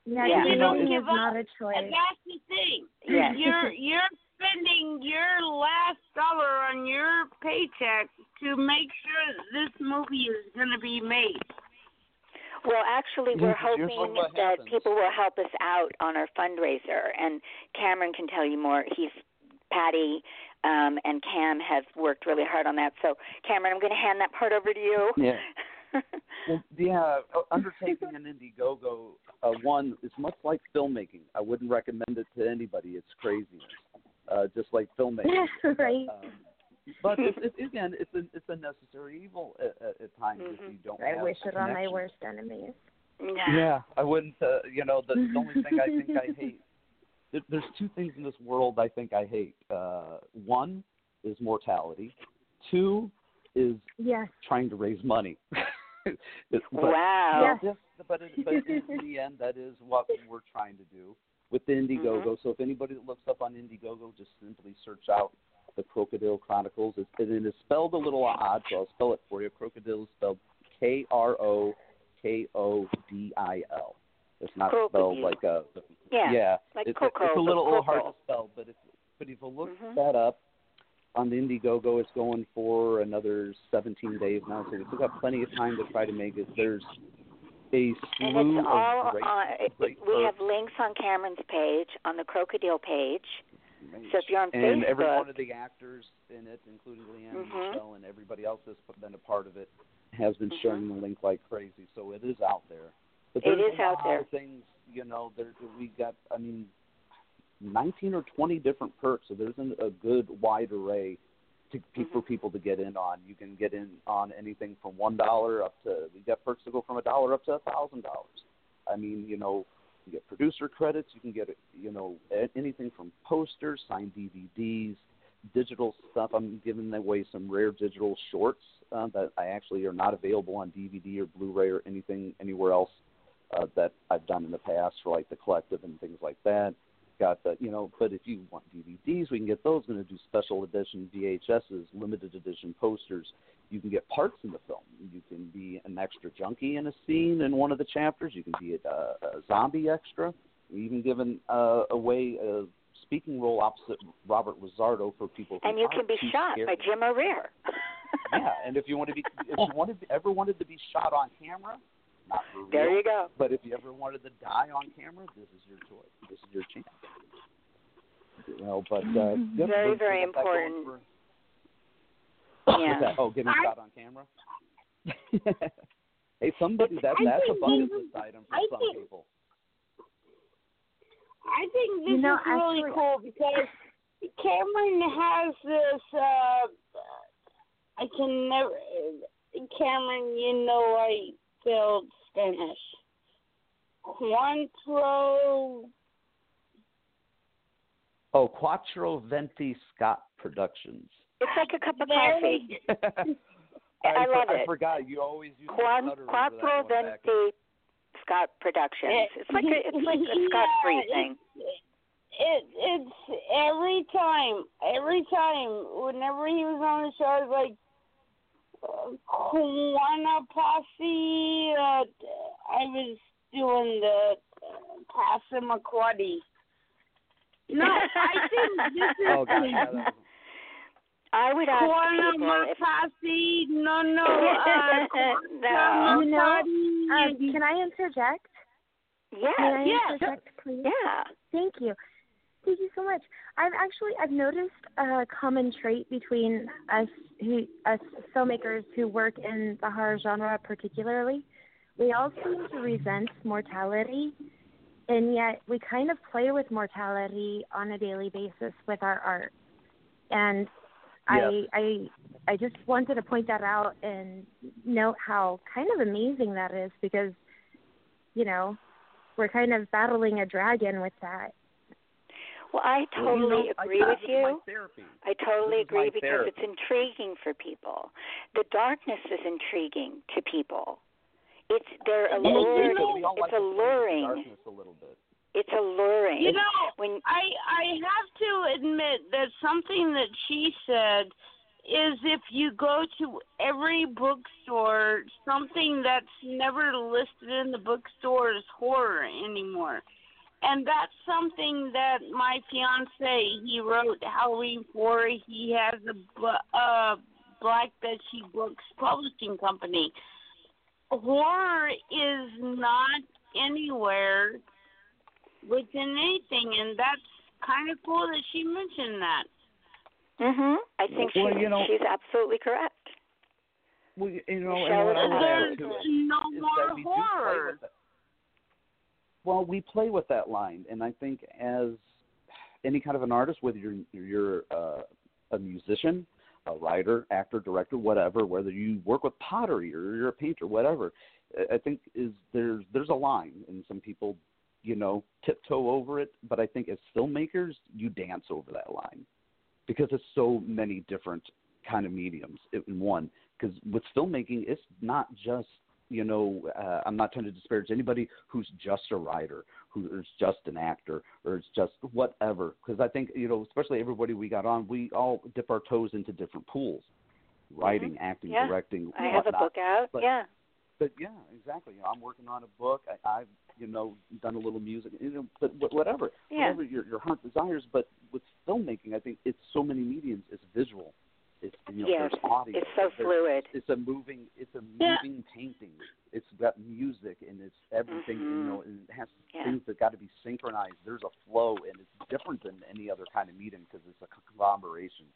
Yeah, Yeah. yeah. You don't give is up. not a choice. And that's the thing. Yes. You're you're spending your last dollar on your paycheck to make sure that this movie is going to be made. Well, actually, we're here's hoping that happens. people will help us out on our fundraiser, and Cameron can tell you more. He's Patty um, and Cam have worked really hard on that. So, Cameron, I'm going to hand that part over to you. Yeah. Well, yeah, uh, undertaking an Indiegogo, uh, one is much like filmmaking. I wouldn't recommend it to anybody. It's craziness, uh, just like filmmaking. right. Um, but it's, it's, again, it's a it's a necessary evil at, at, at times if you don't. I have wish a it on my worst enemies. Yeah, I wouldn't. Uh, you know, the, the only thing I think I hate. There, there's two things in this world I think I hate. Uh, one is mortality. Two is Yes. trying to raise money. It- but, Wow. But, this- but, it, but in the end, that is what we're trying to do with the Indiegogo. Mhm. So if anybody that looks up on Indiegogo, just simply search out the Krokodil Chronicles. It, it is spelled a little odd, so I'll spell it for you. Krokodil is spelled K R O K O D I L. It's not spelled like a Yeah, yeah. like it's, Coco, it's a little, little hard to spell, but if but if you look Mhm. that up on the Indiegogo, it's going for another 17 days now, so we still got plenty of time to try to make it. There's a And slew it's all of great, great we have links on Cameron's page, on the Krokodil page. So if you're on and Facebook, every one of the actors in it, including Leanne Mhm. Michelle and everybody else that's been a part of it, has been Mhm. sharing the link like crazy. So it is out there. But It there's is a out lot there. Of things, you know, there we got. I mean, 19 or 20 different perks. So there's an, a good wide array to, Mm-hmm. for people to get in on. You can get in on anything from one dollar up to we got perks to go from a dollar up to a thousand dollars. I mean, you know, you get producer credits. You can get you know anything from posters, signed DVDs, digital stuff. I'm giving away some rare digital shorts uh, that I actually are not available on DVD or Blu-ray or anything anywhere else uh, that I've done in the past for like the collective and things like that. Got the you know, but if you want DVDs, we can get those. We're Going to do special edition VHSs, limited edition posters. You can get parts in the film. You can be an extra junkie in a scene in one of the chapters. You can be a, a zombie extra. We even given uh, away a speaking role opposite Robert LaSardo for people who And you can be shot scared. by Jim O'Rear. yeah, and if you want to be, if you wanted, ever wanted to be shot on camera, There real, you go. But if you ever wanted to die on camera, this is your choice. This is your chance. You know, but uh, Very, very we got that going important. for- Yeah. What's that? Oh, getting I- shot on camera. hey, somebody that I that's a think bucket this- list item for I some think- people. I think this You know, is really cool because Cameron has this. uh I can never. Cameron, you know I failed Spanish. Cuantro. Oh, Quattro Venti Scott Productions. It's like a cup of Very- coffee. I, I love I it. forgot you always used to Quan- stutter over that Quattro one back in- Venti Scott Productions. It's like a it's like a Scott free Yeah, thing. It it's every time, every time. Whenever he was on the show, I was like, uh, Posse. Uh, I was doing the uh, Passamaquoddy. No, I think this is. Oh, gosh, yeah, I would ask Juana people if Posse. No, no. Uh, no. You know, um, can I interject? Yes, May I yes. interject, please? Yeah. Thank you. Thank you so much. I've actually I've noticed a common trait between us who us filmmakers who work in the horror genre particularly. We all seem to resent mortality and yet we kind of play with mortality on a daily basis with our art. And. I I I just wanted to point that out and note how kind of amazing that is because you know, we're kind of battling a dragon with that. Well, I Well, you totally know, agree this with you. I totally This agree because therapy. it's intriguing for people. The darkness is intriguing to people. It's they're Well, alluring. do, we all It's like to play with the alluring. darkness a little bit. It's alluring. You know, when I I have to admit that something that she said is if you go to every bookstore, something that's never listed in the bookstore is horror anymore. And that's something that my fiance he wrote Halloween for. He has a bu- uh, Black Bedsheet Books publishing company. Horror is not anywhere within anything, and that's kind of cool that she mentioned that. Mhm. I think Well, she's you know- she's absolutely correct. Well, you you know, Show and what I up. There's to no more that we do play horror. Well, we play with that line, and I think as any kind of an artist, whether you're you're uh, a musician, a writer, actor, director, whatever, whether you work with pottery or you're a painter, whatever, I think is there's there's a line, and some people, you know, tiptoe over it, but I think as filmmakers, you dance over that line because it's so many different kind of mediums in one. Because with filmmaking, it's not just you know, uh, I'm not trying to disparage anybody who's just a writer, who's just an actor, or is just whatever. Because I think you know, especially everybody we got on, we all dip our toes into different pools, writing, acting, Yeah. directing. I have a book out. But, yeah. But yeah, exactly. You know, I'm working on a book. I, I've you know done a little music, you know, but, but whatever, Yeah. whatever your your heart desires. But with filmmaking, I think it's so many mediums. It's visual. It's you know, Yes. there's audio. It's so fluid. It's a moving. It's a Yeah. moving painting. It's got music and it's everything. You Mhm. know, and it has Yeah. things that got to be synchronized. There's a flow, and it's different than any other kind of medium because it's a conglomeration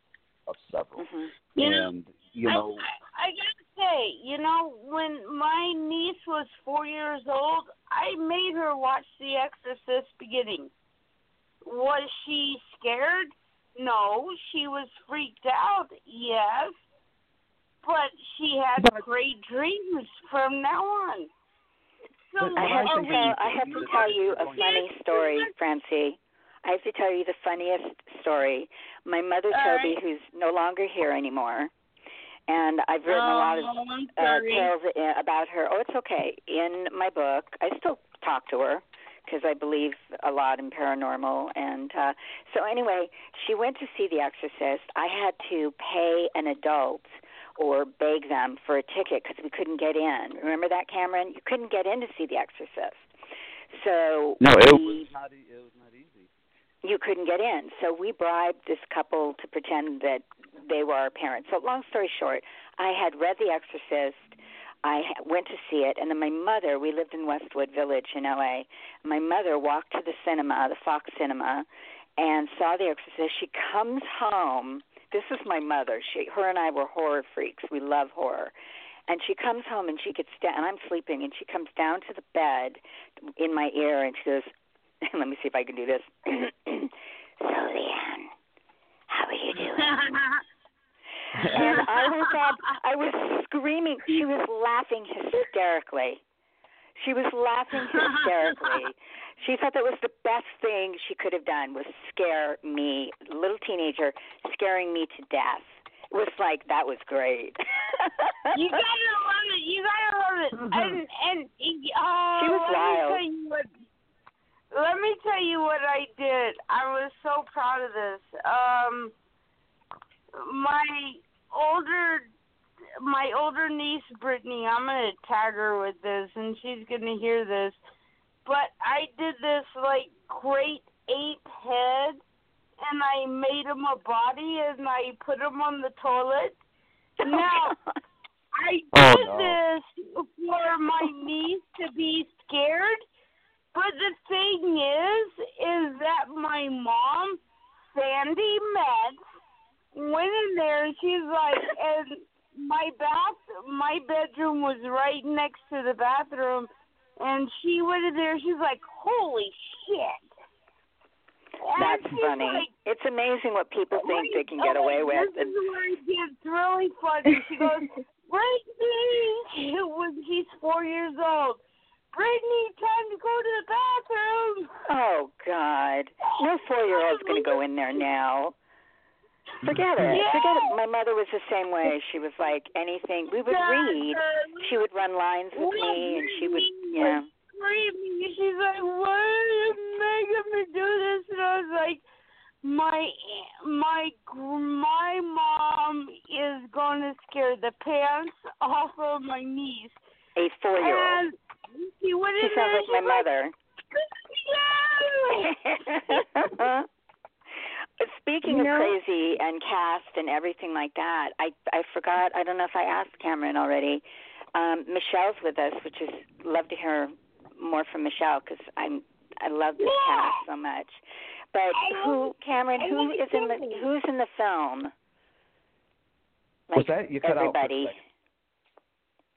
of several. Mhm. You know, you know, I, I gotta say, you know, when my niece was four years old, I made her watch The Exorcist beginning. Was she scared? No. She was freaked out, yes. But she had great dreams from now on. So I have to tell I have to tell you a funny story, Francie. I have to tell you the funniest story. My mother All Toby, right. who's no longer here anymore, and I've written a lot of Oh, uh, tales about her. Oh, it's okay. In my book, I still talk to her because I believe a lot in paranormal. And uh, so, anyway, she went to see The Exorcist. I had to pay an adult or beg them for a ticket because we couldn't get in. Remember that, Cameron? You couldn't get in to see The Exorcist. So No, it we- was not. It was not easy. you couldn't get in. So we bribed this couple to pretend that they were our parents. So long story short, I had read The Exorcist. I went to see it, and then my mother. We lived in Westwood Village in LA. My mother walked to the cinema, the Fox Cinema, and saw The Exorcist. She comes home. This is my mother. She, her, and I were horror freaks. We love horror. And she comes home and she gets down, and I'm sleeping, and she comes down to the bed in my ear, and she goes, "Let me see if I can do this." so, Leanne, how are you doing? and I was up, I was screaming. She was laughing hysterically. She was laughing hysterically. She thought that was the best thing she could have done was scare me, little teenager, scaring me to death. It was like that was great. you gotta love it. You gotta love it. And and uh, She was let wild. Me tell you what, let me tell you what I did. I was so proud of this. Um, my older my older niece Brittany, I'm gonna tag her with this, and she's gonna hear this. But I did this like great ape head, and I made him a body, and I put him on the toilet. Now I Oh, no. this for my niece to be scared. But the thing is, is that my mom, Sandy Metz, went in there and she's like, and my bath, my bedroom was right next to the bathroom, and she went in there. She's like, holy shit. And That's funny. like, it's amazing what people think they can get oh, away with. This is where it gets really funny. She goes, Brittany, when she's four years old. Brittany, time to go to the bathroom. Oh God, no four-year-old's going to go in there now. Forget it. Forget it. My mother was the same way. She was like anything. We would read. She would run lines with me, and she would, yeah. Screaming. She's like, why are you making me do this? And I was like, my my my mom is going to scare the pants off of my niece. A four-year-old. She She sounds like my mother. Speaking No. of crazy and cast and everything like that, I I forgot. I don't know if I asked Cameron already. Um, Michelle's with us, which is love to hear more from Michelle because I'm I love this Yeah. cast so much. But who, Cameron? I Who love is in the who's in the film? What's that? You cut out everybody. second.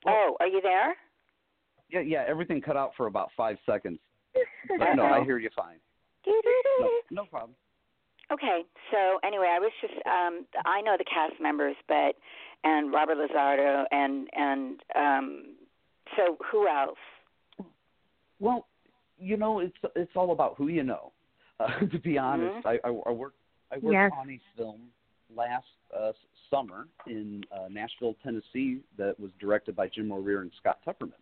Oh, are you there? Yeah, yeah. Everything cut out for about five seconds. But no, I hear you fine. No, no problem. Okay, so anyway, I was just um I know the cast members, but and Robert LaSardo and and um so who else? Well, you know, it's it's all about who you know. Uh, to be honest, I, I I worked I worked Yes. on a film last uh, summer in uh, Nashville, Tennessee, that was directed by Jim O'Rear and Scott Tupperman,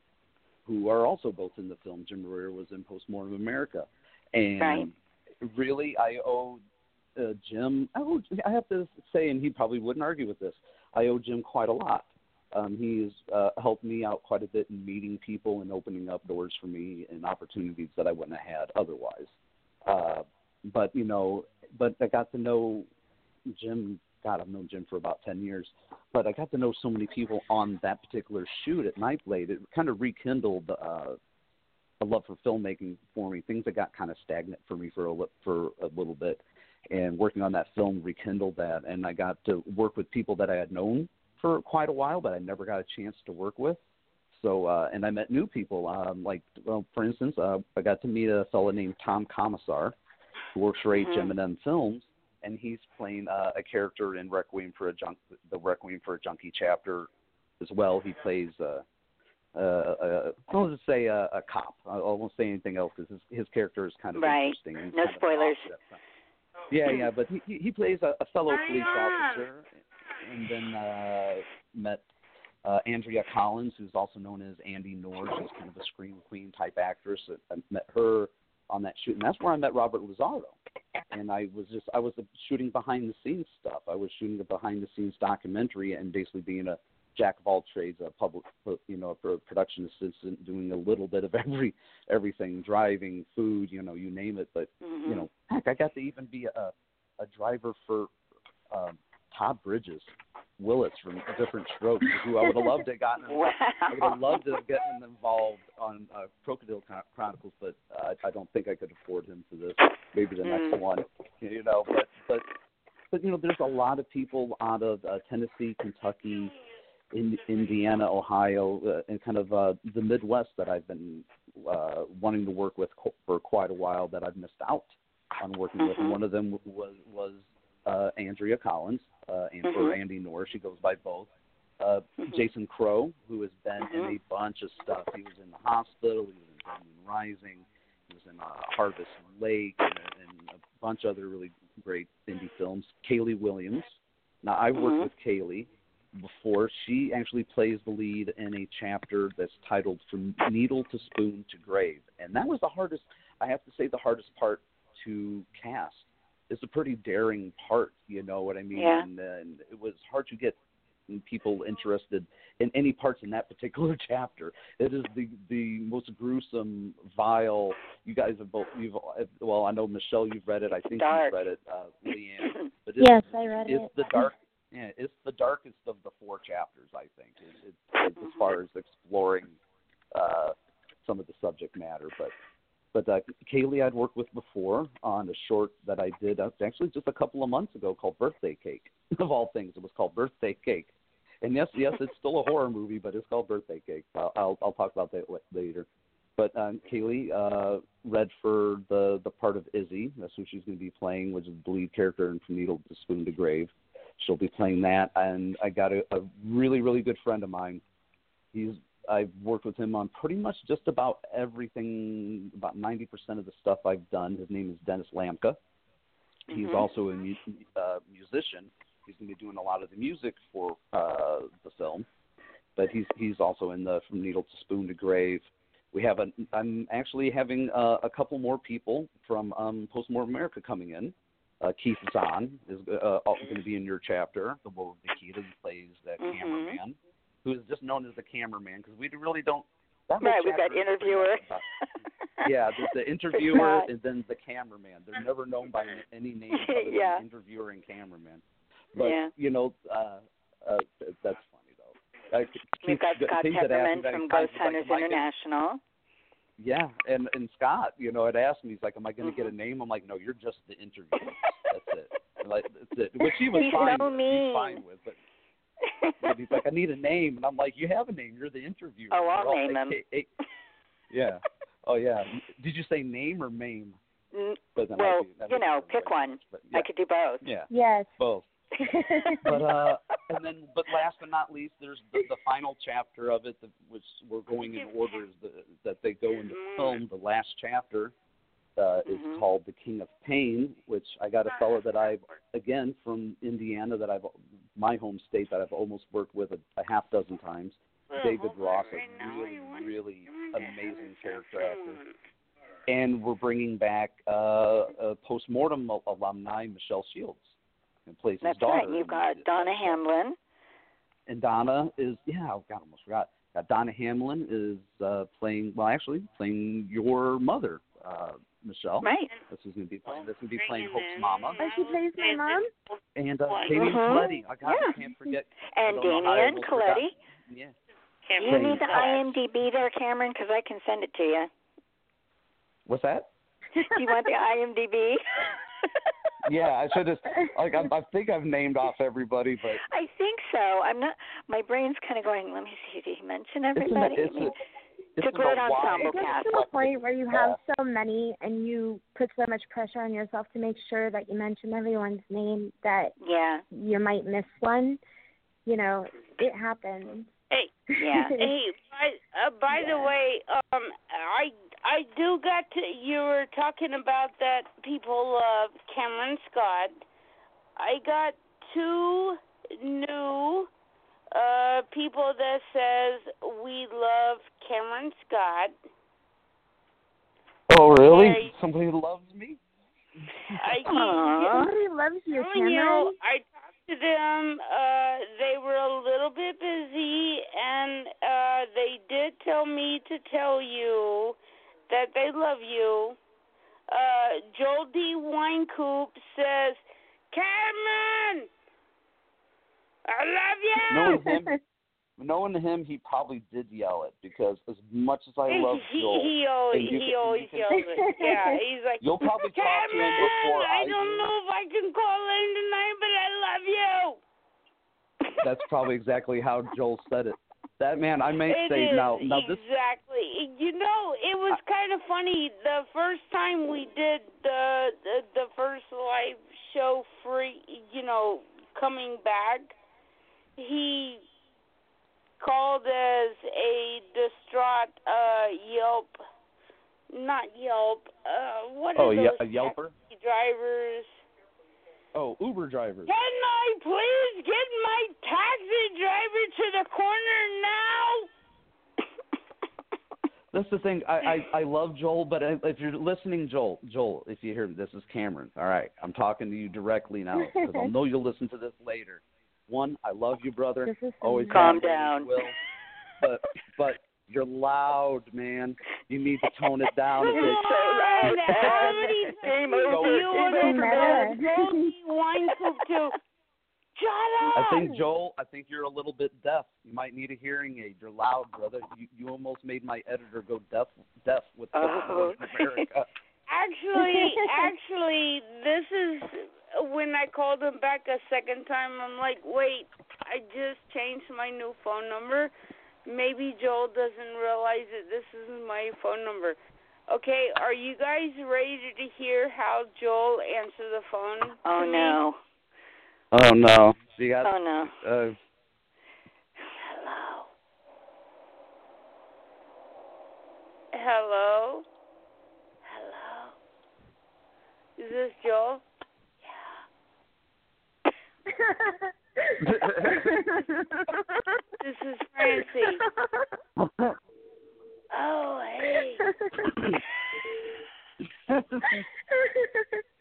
who are also both in the film. Jim O'Rear was in Postmortem America, and Right. really, I owe uh, Jim. I, owe, I have to say, and he probably wouldn't argue with this. I owe Jim quite a lot. Um, he's uh, helped me out quite a bit in meeting people and opening up doors for me and opportunities that I wouldn't have had otherwise. Uh, but you know, but I got to know Jim. God, I've known Jim for about ten years, but I got to know so many people on that particular shoot at Nightblade. It kind of rekindled uh, a love for filmmaking for me. Things that got kind of stagnant for me for a for a little bit, and working on that film rekindled that. And I got to work with people that I had known for quite a while, but I never got a chance to work with. So, uh, and I met new people. Um, like, well, for instance, uh, I got to meet a fellow named Tom Commissar, who works for Mhm. HM&M Films, and he's playing uh, a character in Requiem for a Junk, the Requiem for a Junkie chapter, as well. He plays. Uh, uh, uh, I'll just say a, a cop. I won't say anything else because his, his character is kind of Right. interesting. He's No kind of spoilers. Yeah, yeah, but he he plays a, a fellow police officer, and then uh met uh, Andrea Collins, who's also known as Andy Norr. She's kind of a scream queen type actress. I met her on that shoot, and that's where I met Robert LaSardo. And I was just I was shooting behind the scenes stuff. I was shooting a behind the scenes documentary and basically being a jack of all trades, a public, you know, a production assistant, doing a little bit of every everything, driving, food, you know, you name it. But Mm-hmm. you know, heck, I got to even be a a driver for um, Todd Bridges, Willis from a Diff'rent Strokes, who I would have loved to have gotten. Wow. I would have loved to have gotten involved on uh, Krokodil Chronicles, but uh, I don't think I could afford him for this. Maybe the next Mm. one, you know. But but but you know, there's a lot of people out of uh, Tennessee, Kentucky, in, Indiana, Ohio, uh, and kind of uh, the Midwest that I've been uh, wanting to work with co- for quite a while that I've missed out on working with. And Mhm. one of them was was uh, Andrea Collins uh, and or Mhm. Andy Norr. She goes by both. Uh, Mhm. Jason Crow, who has been in Mhm. a bunch of stuff. He was in the hospital. He was in Rising. He was in uh, Harvest Lake and, and a bunch of other really great indie films. Kaylee Williams. Now I worked Mhm. with Kaylee before. She actually plays the lead in a chapter that's titled "From Needle to Spoon to Grave," and that was the hardest. I have to say, the hardest part to cast. It's a pretty daring part, you know what I mean? Yeah. And, and it was hard to get people interested in any parts in that particular chapter. It is the the most gruesome, vile. You guys have both. You've well, I know Michelle, you've read it. I think Dark. you've read it, uh, Leanne. But it's, Yes, I read it's it. the dark. Yeah, it's the darkest of the four chapters. I think it, it, as far as exploring uh, some of the subject matter, but. But uh, Kaylee, I'd worked with before on a short that I did uh, actually just a couple of months ago called Birthday Cake. Of all things, it was called Birthday Cake. And yes, yes, it's still a horror movie, but it's called Birthday Cake. I'll I'll, I'll talk about that later. But um, Kaylee uh, read for the the part of Izzy. That's who she's going to be playing, which is the lead character in From Needle to Spoon to Grave. She'll be playing that, and I got a, a really really good friend of mine. He's I've worked with him on pretty much just about everything, about ninety percent of the stuff I've done. His name is Dennis Lamka. He's Mhm. also a mu- uh, musician. He's going to be doing a lot of the music for uh, the film, but he's he's also in the From Needle to Spoon to Grave. We have a. I'm actually having uh, a couple more people from um, Postmortem America coming in. Uh, Keith Zahn is uh, going to be in your chapter. The Will of Nikita he plays the Mhm. cameraman, who is just known as the cameraman because we really don't. That Right, we've got interviewer. yeah, there's the interviewer and then the cameraman. They're never known by any name other than Yeah. interviewer and cameraman. But Yeah. you know, uh, uh, that's funny though. Uh, We've got Scott Keith Pepperman from Ghost like, Hunters "Am International. Yeah, and and Scott, you know, had asked me, he's like, "Am I going to Mm-hmm. get a name?" I'm like, "No, you're just the interviewer. that's it. Like that's it." Which he was He's fine. so with. mean. He's fine with, but. but he's like, I need a name, and I'm like, you have a name. You're the interviewer. Oh, I'll name him. Yeah. Oh yeah. Did you say name or mame? Mm, But then well, I you know, pick one. But, I could do both. Yeah. Yes. Both. But uh, and then, but last but not least, there's the, the final chapter of it, that, which we're going in order is the, that they go into film. The last chapter uh, is Mhm. called "The King of Pain," which I got a fellow that I've again from Indiana that I've my home state that I've almost worked with a, a half dozen times. David Ross, a really, really amazing character actor. And we're bringing back uh, a postmortem al- alumni, Michelle Shields, and plays That's his daughter. right. You've got Donna Hamlin. And Donna is yeah, oh God, I almost forgot. Uh, Donna Hamlin is uh, playing well, actually playing your mother, uh, Michelle. Right. This is going to be playing. This is going to be playing Hope's mama. Oh, she plays my mom? And uh, Damien Mhm. Coletti. I God, Yeah. I can't forget. And don't I Damien almost forgot. Coletti. Yeah. You need the IMDb there, Cameron, because I can send it to you. What's that? Do you want the IMDb? Yeah, I should have. Like, I, I think I've named off everybody, but I think so. I'm not. My brain's kind of going. Let me see. Did he mention it's, an, everybody? it's, I mean, a, it's a an great wide- ensemble It gets cast. to a point where you have so many and you put so much pressure on yourself to make sure that you mention everyone's name that yeah. you might miss one. You know, it happens. Hey, Yeah. hey. By, uh, by the way, um, I I do got to. You were talking about that people, uh, Cameron Scott. I got two new uh, people that says we love Cameron Scott. Oh, really? Very- Somebody loves me? I, Aw. Somebody loves you, telling you, Cameron. I talked to them. Uh, they were a little bit busy, and uh, they did tell me to tell you that they love you. Uh, Joel D. Winecoop says, Cameron, I love you. Knowing him, knowing him, he probably did yell it because as much as I love he, Joel, he always he can- always can- yells it. Yeah, he's like You'll probably talk to him Cameron, before I I don't do. know if I can call in tonight, but I love you. That's probably exactly how Joel said it. That man, I may It say is, now. Now this exactly. You know, it was kind of funny the first time we did the, the the first live show free. You know, coming back, he called as a distraught uh Yelp, not Yelp. Uh, what are Oh, those a Yelper? drivers? Oh Uber drivers. Can I please get my taxi driver to the corner now? That's the thing. I, I I love Joel, but if you're listening, Joel, Joel, if you hear me, this is Cameron. All right, I'm talking to you directly now because I know you'll listen to this later. One, I love you, brother. Always Calm down. Will. But but you're loud, man. You need to tone it down a Come bit. on, how many Game over. you Game want over. to Goldie wine coop to? Shut up! I think Joel, I think you're a little bit deaf. You might need a hearing aid. You're loud, brother. You you almost made my editor go deaf deaf with the Oh. America. Actually, actually, this is when I called him back a second time. I'm like, wait, I just changed my new phone number. Maybe Joel doesn't realize that this is my phone number. Okay, are you guys ready to hear how Joel answered the phone? Oh to me? no. Oh no. So you got Oh no. uh Hello. Hello. Hello. Is this Joel? This is Francie. Oh, hey.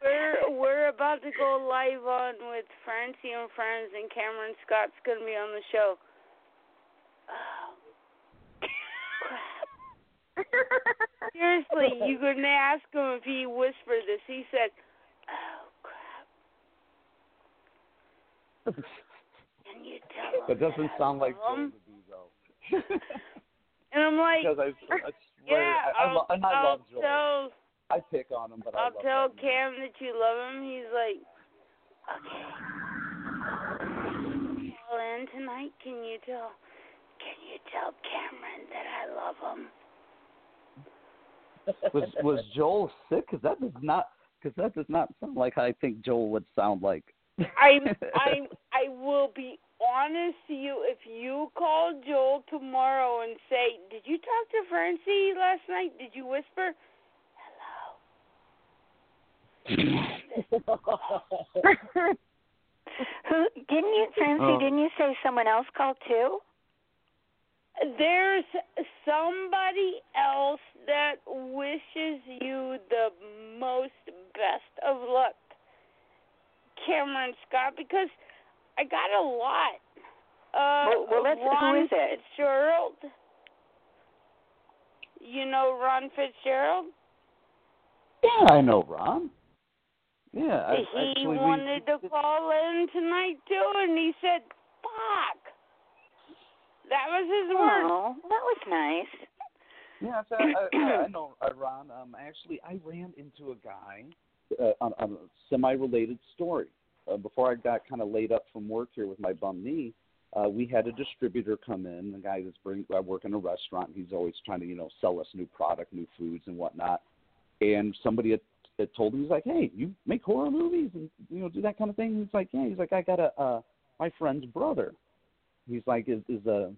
We're we're about to go live on with Francie and friends, and Cameron Scott's gonna be on the show. Oh. Seriously, you couldn't ask him if he whispered this. He said, "Oh crap." You tell him that doesn't that sound like love Joel him? to though. And I'm like, because I, I swear, yeah, I, I, lo- and I I'll love Joel. tell I pick on him, but I I'll love tell that man. Cam that you love him. He's like, okay. Call in tonight. Can you tell? Can you tell Cameron that I love him? was was Joel sick? Because that does not because that does not sound like how I think Joel would sound like. I I I will be honest to you. If you call Joel tomorrow and say, "Did you talk to Francie last night? Did you whisper?" Hello. Who didn't you, Francie? Oh. Didn't you say someone else called too? There's somebody else that wishes you the most best of luck, Cameron Scott, because I got a lot. Uh, Well- well, let's- who Ron is it? Fitzgerald. You know Ron Fitzgerald? Yeah, I know Ron. Yeah, I, he actually, we- wanted to call in tonight too, and he said, "Fuck." That was his word. Oh, that was nice. Yeah, so I, I, I know uh, Ron. Um, actually, I ran into a guy uh, on, on a semi-related story. Uh, before I got kind of laid up from work here with my bum knee, uh, we had a distributor come in. The guy that's bring. I work in a restaurant. He's always trying to, you know, sell us new product, new foods, and whatnot. And somebody had, had told him, he's like, "Hey, you make horror movies and you know do that kind of thing." He's like, "Yeah." He's like, "I got a uh, my friend's brother." He's like, "Is is a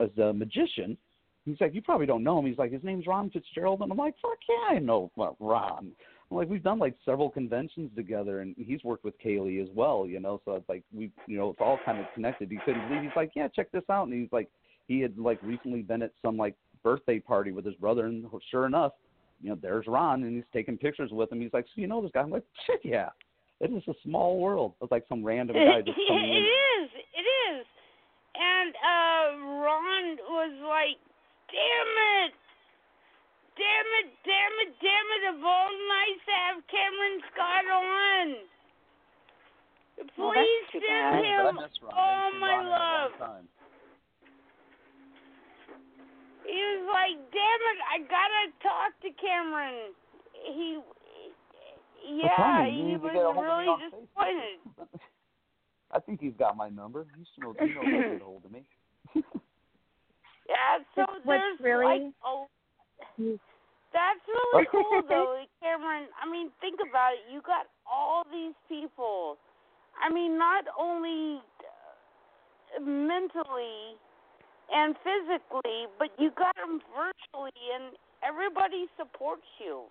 is a magician." He's like, you probably don't know him. He's like, his name's Ron Fitzgerald, and I'm like, fuck yeah, I know uh, Ron. Like we've done like several conventions together, and he's worked with Kaylee as well, you know. So it's like we, you know, it's all kind of connected. He couldn't believe. He's like, yeah, check this out, and he's like, he had like recently been at some like birthday party with his brother, and sure enough, you know, there's Ron, and he's taking pictures with him. He's like, so you know this guy? I'm like, shit, yeah. It is a small world. It's like some random guy just coming it in. is. It is. And uh Ron was like, "Damn it, damn it, damn it, damn it! Of all nights to have Cameron Scott on. Please Well, send bad. him But I miss Ron. I oh, all haven't my Ron in a long love." He was like, "Damn it, I gotta talk to Cameron." He, yeah, he was get a hold of me really disappointed. I think he's got my number. He should know, he knows how to get a hold of me. Yeah, so what's there's really- like oh, that's really cool though, Cameron. I mean, think about it. You got all these people. I mean, not only uh, mentally and physically, but you got them virtually, and everybody supports you.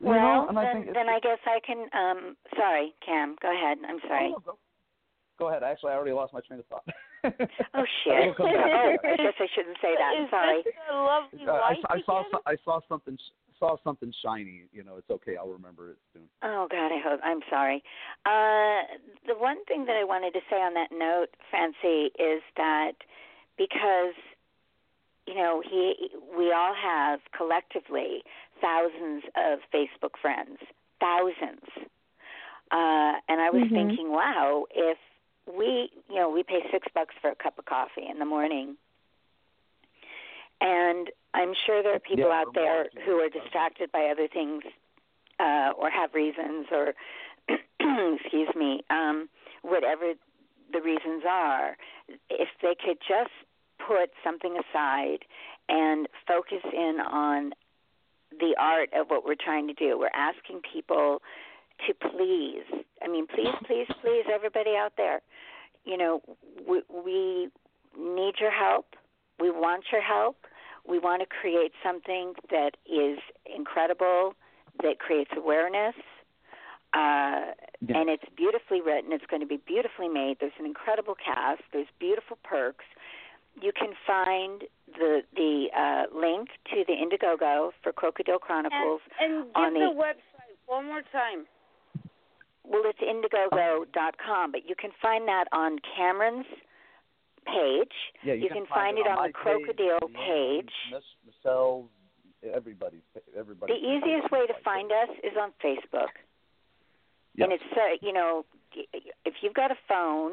You know, Well, and I then, think then I guess I can. Um, sorry, Cam. Go ahead. I'm sorry. Oh, no, go, go ahead. Actually, I already lost my train of thought. Oh shit. We'll come back. oh, I guess I shouldn't say that. Is sorry. this a lovely Uh, I, life I saw again? so- I saw something saw something shiny. You know, it's okay. I'll remember it soon. Oh God, I hope I'm sorry. Uh, the one thing that I wanted to say on that note, Francie, is that because you know he, we all have collectively thousands of Facebook friends, thousands. Uh, and I was Mhm. thinking, wow, if we, you know, we pay six bucks for a cup of coffee in the morning, and I'm sure there are people Yeah, out there who are distracted by other things uh, or have reasons or excuse me, um, whatever the reasons are, if they could just put something aside and focus in on the art of what we're trying to do. We're asking people to please. I mean, please, please, please, everybody out there. You know, we, we need your help. We want your help. We want to create something that is incredible, that creates awareness, uh, Yeah. and it's beautifully written. It's going to be beautifully made. There's an incredible cast. There's beautiful perks. You can find the the uh, link to the Indiegogo for Krokodil Chronicles and, and give on the the website one more time. Well, it's Indiegogo.com, but you can find that on Cameron's page. Yeah, you, can, find, it on, my the Krokodil page. Miss Michelle's, everybody's, everybody. The easiest way to find us is on Facebook. And it's uh, you know, if you've got a phone,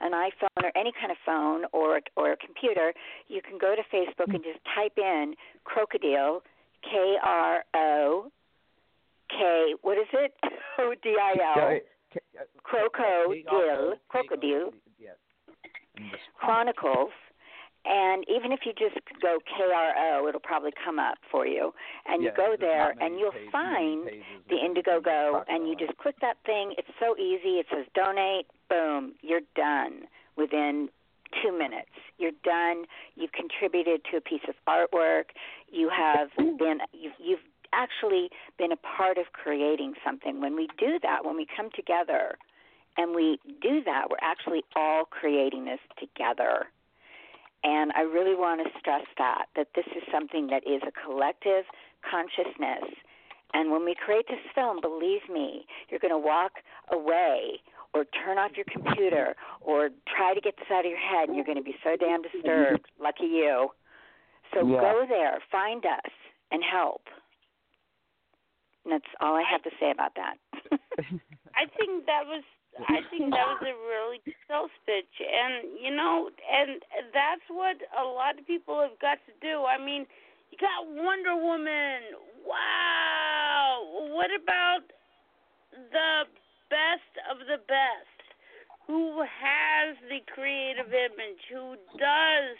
an iPhone or any kind of phone or or a computer, you can go to Facebook and just type in krokodil, K R O K. What is it? O D I L. Krokodil, krokodil Yeah. Chronicles. And even if you just go KRO, it'll probably come up for you. And you go there and you'll pages- find the Indiegogo and you just click that thing. It's so easy. It says donate. Boom. You're done within two minutes. You're done. You've contributed to a piece of artwork. You have been you've, you've actually been a part of creating something. When we do that, when we come together and we do that, we're actually all creating this together. And I really want to stress that that this is something that is a collective consciousness. And when we create this film, believe me, you're going to walk away or turn off your computer or try to get this out of your head and you're going to be so damn disturbed. Lucky you. So Yeah. go there, find us, and help. And that's all I have to say about that. I think that was I think that was a really good sales pitch, and you know, and that's what a lot of people have got to do. I mean, you got Wonder Woman. Wow. What about the best of the best? Who has the creative image? Who does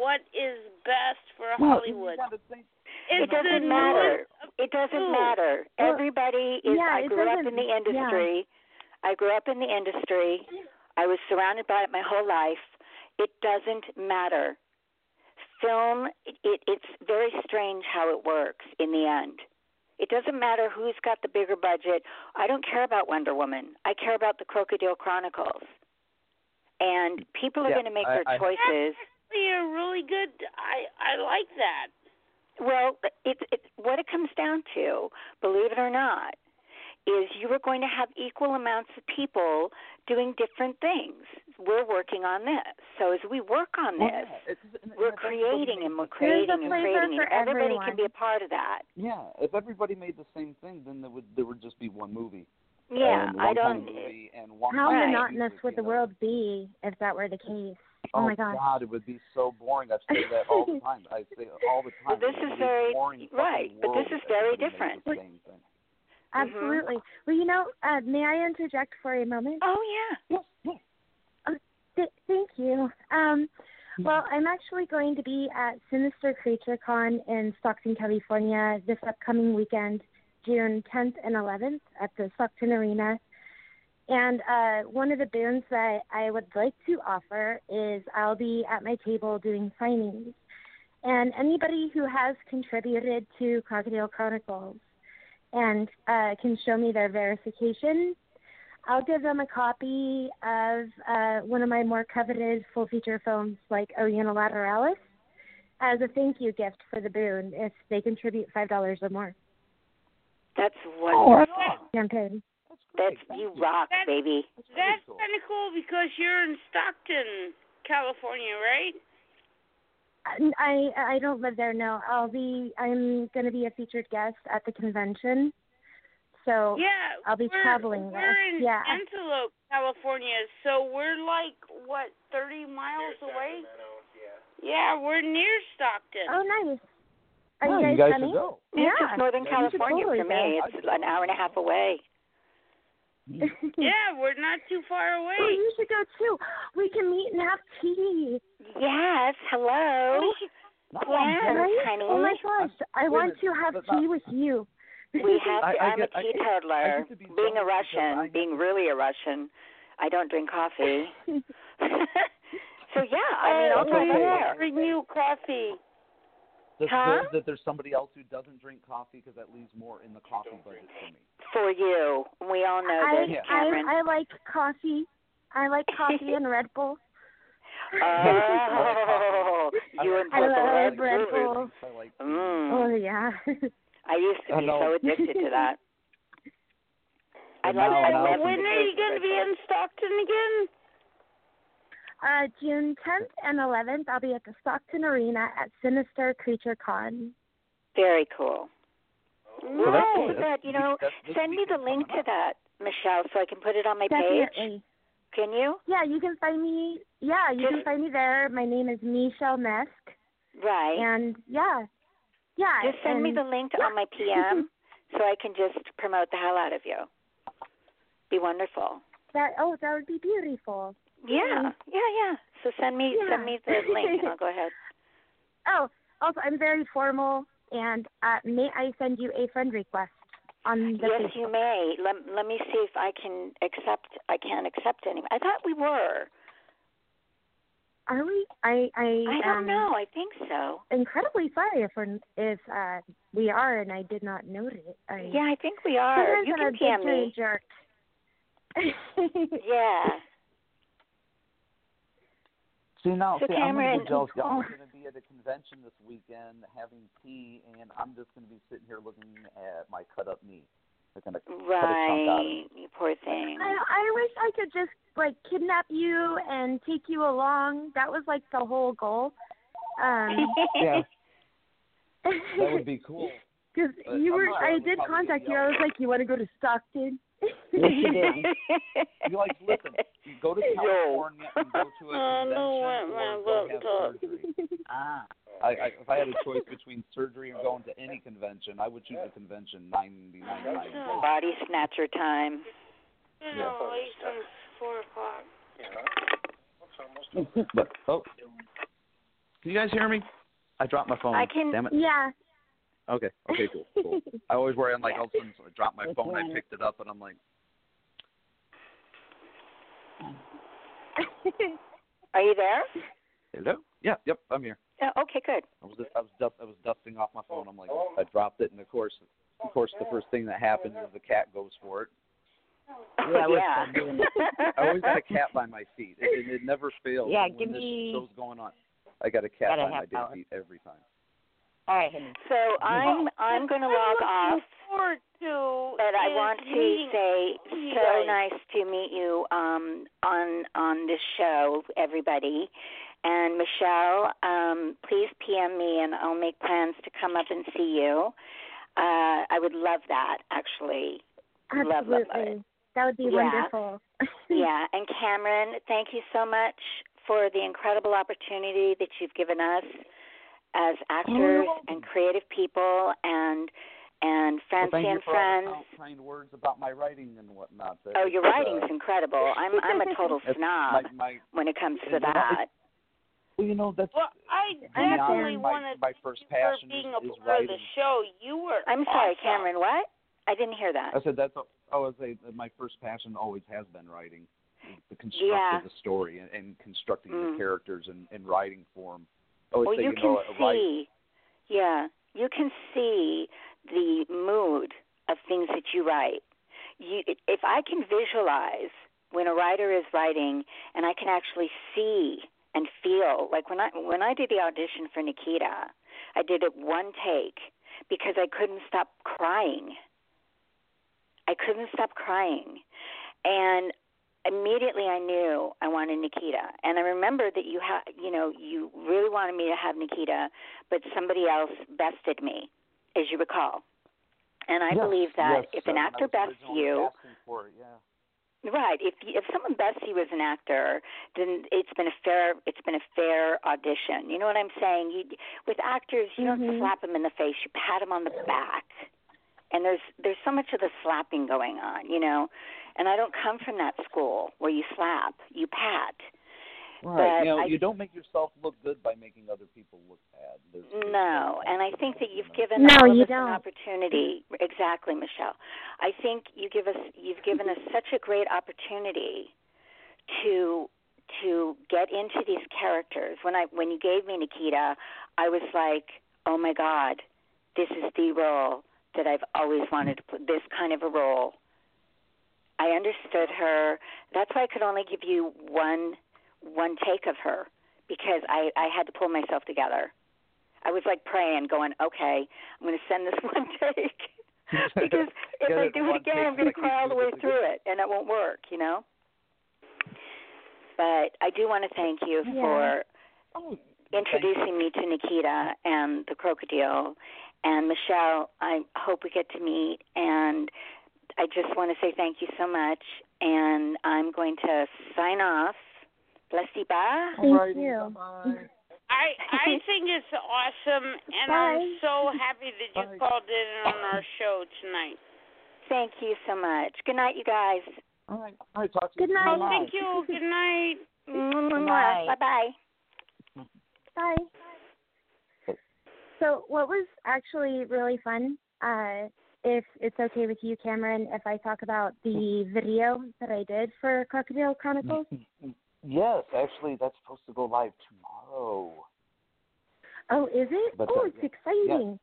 what is best for Well, Hollywood? It It's the doesn't matter. of It doesn't two. matter. Well, Everybody is. yeah, I grew up in doesn't- the yeah. industry. I grew up in the industry. I was surrounded by it my whole life. It doesn't matter. Film. It, it, it's very strange how it works in the end. It doesn't matter who's got the bigger budget. I don't care about Wonder Woman. I care about the Krokodil Chronicles. And people are Yeah, going to make I- their I- choices. You're really good. I I like that. Well, it's it's what it comes down to, believe it or not, is you are going to have equal amounts of people doing different things. We're working on this. So as we work on this, yeah, it's- and- and we're if creating and we're creating There's a and creating and for everybody everyone. can be a part of that. Yeah, if everybody made the same thing, then there would there would just be one movie. Yeah, and I don't kind of movie and one How monotonous would the know? world be if that were the case? Oh, Oh, my gosh. God, it would be so boring. I say that all the time. I say it all the time. Well, this is very boring right, but this is very different. the same thing. Absolutely. Well, you know, uh, may I interject for a moment? Oh yeah. Oh, th- thank you. Um, well, I'm actually going to be at Sinister Creature Con in Stockton, California this upcoming weekend, June 10th and 11th at the Stockton Arena. And uh, one of the boons that I would like to offer is I'll be at my table doing signings. And anybody who has contributed to Krokodil Chronicles and uh, can show me their verification, I'll give them a copy of uh, one of my more coveted full feature films, like Oriental Lateralis, as a thank you gift for the boon if they contribute five dollars or more. That's wonderful. Campaign. That's you rock, That's- baby. That's kind of cool because you're in Stockton, California, right? I I don't live there. No, I'll be. I'm going to be a featured guest at the convention. So Yeah, I'll be we're, traveling We're there. in yeah. Antelope, California, so we're like what, thirty miles away? Yeah, we're near Stockton. Oh, nice. Are Oh, you guys, you guys coming? should go. Yeah, Yeah, it's Northern you should California for me. go. It's an hour and a half away. Yeah, we're not too far away. Oh, you should go too. We can meet and have tea. Yes, hello. Plans, oh, Right? honey. Oh my gosh, I wait a want to have tea with you. We have. I- To, I I'm get- a I- tea toddler. be Being a Russian, being really a Russian, I don't drink coffee. so yeah, I mean, I'll That's go okay. there. Bring you coffee. That's Huh? good that there's somebody else who doesn't drink coffee because that leaves more in the coffee budget for me. For you, we all know I, this, Yeah. Cameron. I I like coffee. I like coffee and Red Bull. Oh, you and I Red Bull. love Red Red Bull. Bull. I like Mm. Oh yeah. I used to be so addicted to that. I And love now- I now love it's When are you going to be in Stockton again? Uh, June 10th and 11th, I'll be at the Stockton Arena at Sinister Creature Con. Very cool. Well, that's Well, good. that, you know, That's send me the link to that, Michelle, so I can put it on my page. Definitely. Can you? Yeah, you can find me. Yeah, you can find me there. My name is Michelle Mesk, Right. and yeah, yeah. just send me the link yeah. on my PM so I can just promote the hell out of you. Be wonderful. That oh, that would be beautiful. Yeah, yeah, yeah. So send me Yeah. send me the link and I'll go ahead. Oh, also, I'm very formal, and uh, may I send you a friend request on the Yes, Facebook? you may. Let let me see if I can accept. I can't accept any. I thought we were. Are we? I I I don't am know. I think so. incredibly sorry if we're, if uh, we are, and I did not note it. I, Yeah, I think we are. You can a PM me. jerk. Yeah. See now, So see, I'm gonna Cameron- get jealous. Y'all are gonna be at a convention this weekend having tea, and I'm just gonna be sitting here looking at my cut up knee. They're gonna cut a chunk out of me. Right. You poor thing. I I wish I could just like kidnap you and take you along. That was like the whole goal. Um, Yeah, that would be cool. Because you I'm were, sure I I did contact you. I was like, you want to go to Stockton? Yes, you did. You like listen, you go to Yo. California and go to a I convention don't want my or go have laptop. surgery. Ah, I, I, if I had a choice between surgery and going to any convention, I would choose the convention ninety nine times. Body snatcher time. You know, late four o'clock. but oh, can you guys hear me? I dropped my phone. I can- Damn it. Yeah. Okay. Okay. Cool. Cool. I always worry. I'm like, all of a sudden, so I drop my phone. I picked it up, and I'm like, Are you there? hello. Yeah. Yep. I'm here. Yeah, okay, good. I was I was dust, I was dusting off my phone. I'm like, oh, I dropped it, and of course, of course, the first thing that happens is the cat goes for it. Oh, yeah, we're yeah. still doing it. I always got a cat by my feet. It, it, it never fails. Yeah, when give this me- show's going on. I got a cat Got a by my damn feet every time. All right, honey. So I'm I'm going to log off. to But I want to say you so guys. nice to meet you um, on on this show, everybody. And Michelle, um, please PM me, and I'll make plans to come up and see you. Uh, I would love that, actually. Love, love, Absolutely. love it. That would be Yeah. wonderful. yeah, and Cameron, thank you so much for the incredible opportunity that you've given us as actors and creative people and and Well, Francie thank you and for all the friends. kind- kind words about my writing and whatnot. That Oh, your it's, writing's uh, incredible. I'm I'm a total snob my- my- when it comes to you know, that. Well, you know that's Well, I I definitely my, want to my first for passion being is, a is part of the writing. show. You were. I'm sorry, awesome. Cameron. What? I didn't hear that. I said that's. I would say that my first passion always has been writing, the construct Yeah. of the story and, and constructing Mm. the characters and, in writing form. I would well, say, you, you can know, a write- see, yeah, you can see the mood of things that you write. You, if I can visualize when a writer is writing, and I can actually see and feel, like when I when I did the audition for Nikita, I did it one take because I couldn't stop crying. I couldn't stop crying, and immediately I knew I wanted Nikita. And I remember that you had, you know, you really wanted me to have Nikita, but somebody else bested me, as you recall. And I Yes, believe that yes, if an uh, I actor bests you, for it, yeah. Right. If if someone bests you as an actor, then it's been a fair it's been a fair audition. You know what I'm saying? You with actors, you don't Mhm. slap them in the face. You pat them on the back. And there's there's so much of the slapping going on, you know. And I don't come from that school where you slap, you pat. Right. But you know, I- you don't make yourself look good by making other people look bad. There's, there's No, and I think that you've given No, all of you us don't. an opportunity. Exactly, Michelle. I think you give us you've given us such a great opportunity to to get into these characters. When I when you gave me Nikita, I was like, "Oh my god, this is the role that I've always wanted to put this kind of a role." I understood her. That's why I could only give you one one take of her because I I had to pull myself together. I was like praying, going, "Okay, I'm going to send this one take." because if I do it again, I'm going to cry all the way through it, and it won't work, you know. But I do want to thank you Yeah. for Oh, introducing me to Nikita and the Krokodil, and Michelle. I hope we get to meet, and I just want to say thank you so much. And I'm going to sign off. Bless you, bye. Thank you. I I think it's awesome, and Bye. I'm so happy that you called in on our show tonight. Thank you so much. Good night, you guys. All right. All right. Talk to you. Good you. night. Oh, thank you. Good night. Bye bye. Bye. So, what was actually really fun, uh, if it's okay with you, Cameron, if I talk about the video that I did for Krokodil Chronicles? Yes, actually, that's supposed to go live tomorrow. Oh, is it? But, oh, it's exciting.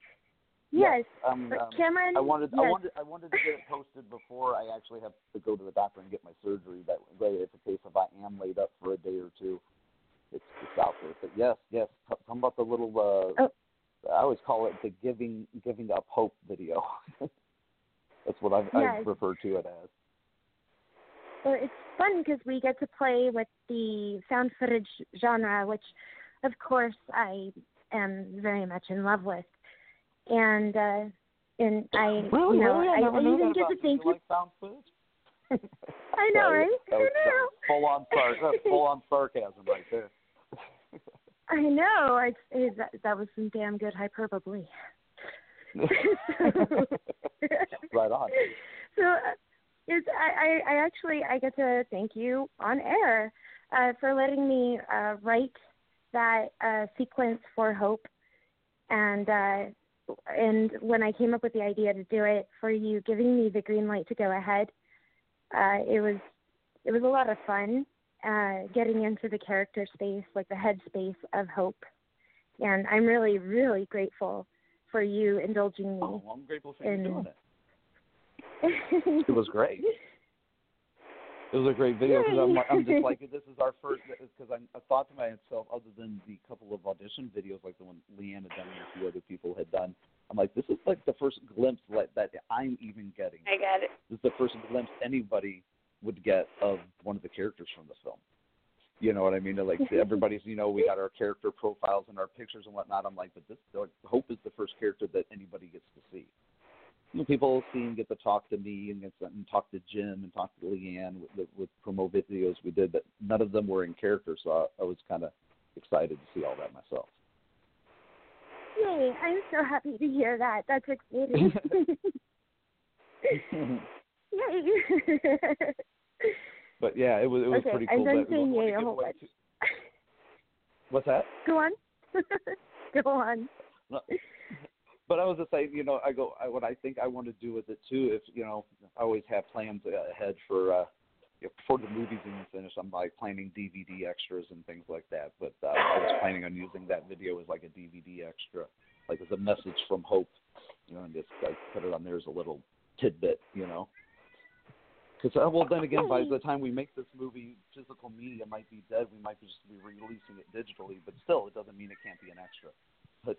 Yes, Yes. um, um, Cameron, I wanted, I yes. wanted, I wanted to get it posted before I actually have to go to the doctor and get my surgery. That way, if a case if I am laid up for a day or two, it's it's out there. But yes, yes, t- tell 'em about the little. Uh, Oh. I always call it the giving giving up hope video. That's what I've, Yes. I've referred to it as. Well, it's fun because we get to play with the found footage genre, which, of course, I am very much in love with. And uh, and I, Really, you know, really? I I, I even get to thank You like found footage? I know, right? That was full on sar- full on sarcasm right there. I know. I, I that, that was some damn good hyperbole. right on. so uh, it's I, I I actually I get to thank you on air uh, for letting me uh, write that uh, sequence for Hope, and uh, and when I came up with the idea to do it, for you giving me the green light to go ahead, uh, it was it was a lot of fun uh, getting into the character space, like the head space of Hope, and I'm really really grateful for you indulging me. Oh, I'm grateful for you doing it. It was great. It was a great video because I'm, I'm just like this is our first because I, I thought to myself other than the couple of audition videos like the one Leanne had done and a few other people had done I'm like this is like the first glimpse like, that I'm even getting. I got it. This is the first glimpse anybody would get of one of the characters from the film. You know what I mean? Like everybody's, you know, we got our character profiles and our pictures and whatnot. I'm like, but this like, Hope is the first character that anybody gets to see you know, people see and get to talk to me and get to, and talk to Jim and talk to Leanne with, with promo videos we did, but none of them were in character, so I, I was kind of excited to see all that myself. Yay! I'm so happy to hear that. That's exciting. yay! but yeah, it was it was okay, pretty cool. I'm saying yay a whole bunch. What's that? Go on. Go on. No, but I was just saying, you know, I go I, what I think I want to do with it too. If you know, I always have plans ahead for uh, you know, before the movie's even finished. I'm like planning DVD extras and things like that. But uh, I was planning on using that video as like a DVD extra, like as a message from Hope, you know, and just like put it on there as a little tidbit, you know. Because uh, well, then again, by the time we make this movie, physical media might be dead. We might just be releasing it digitally, but still, it doesn't mean it can't be an extra. But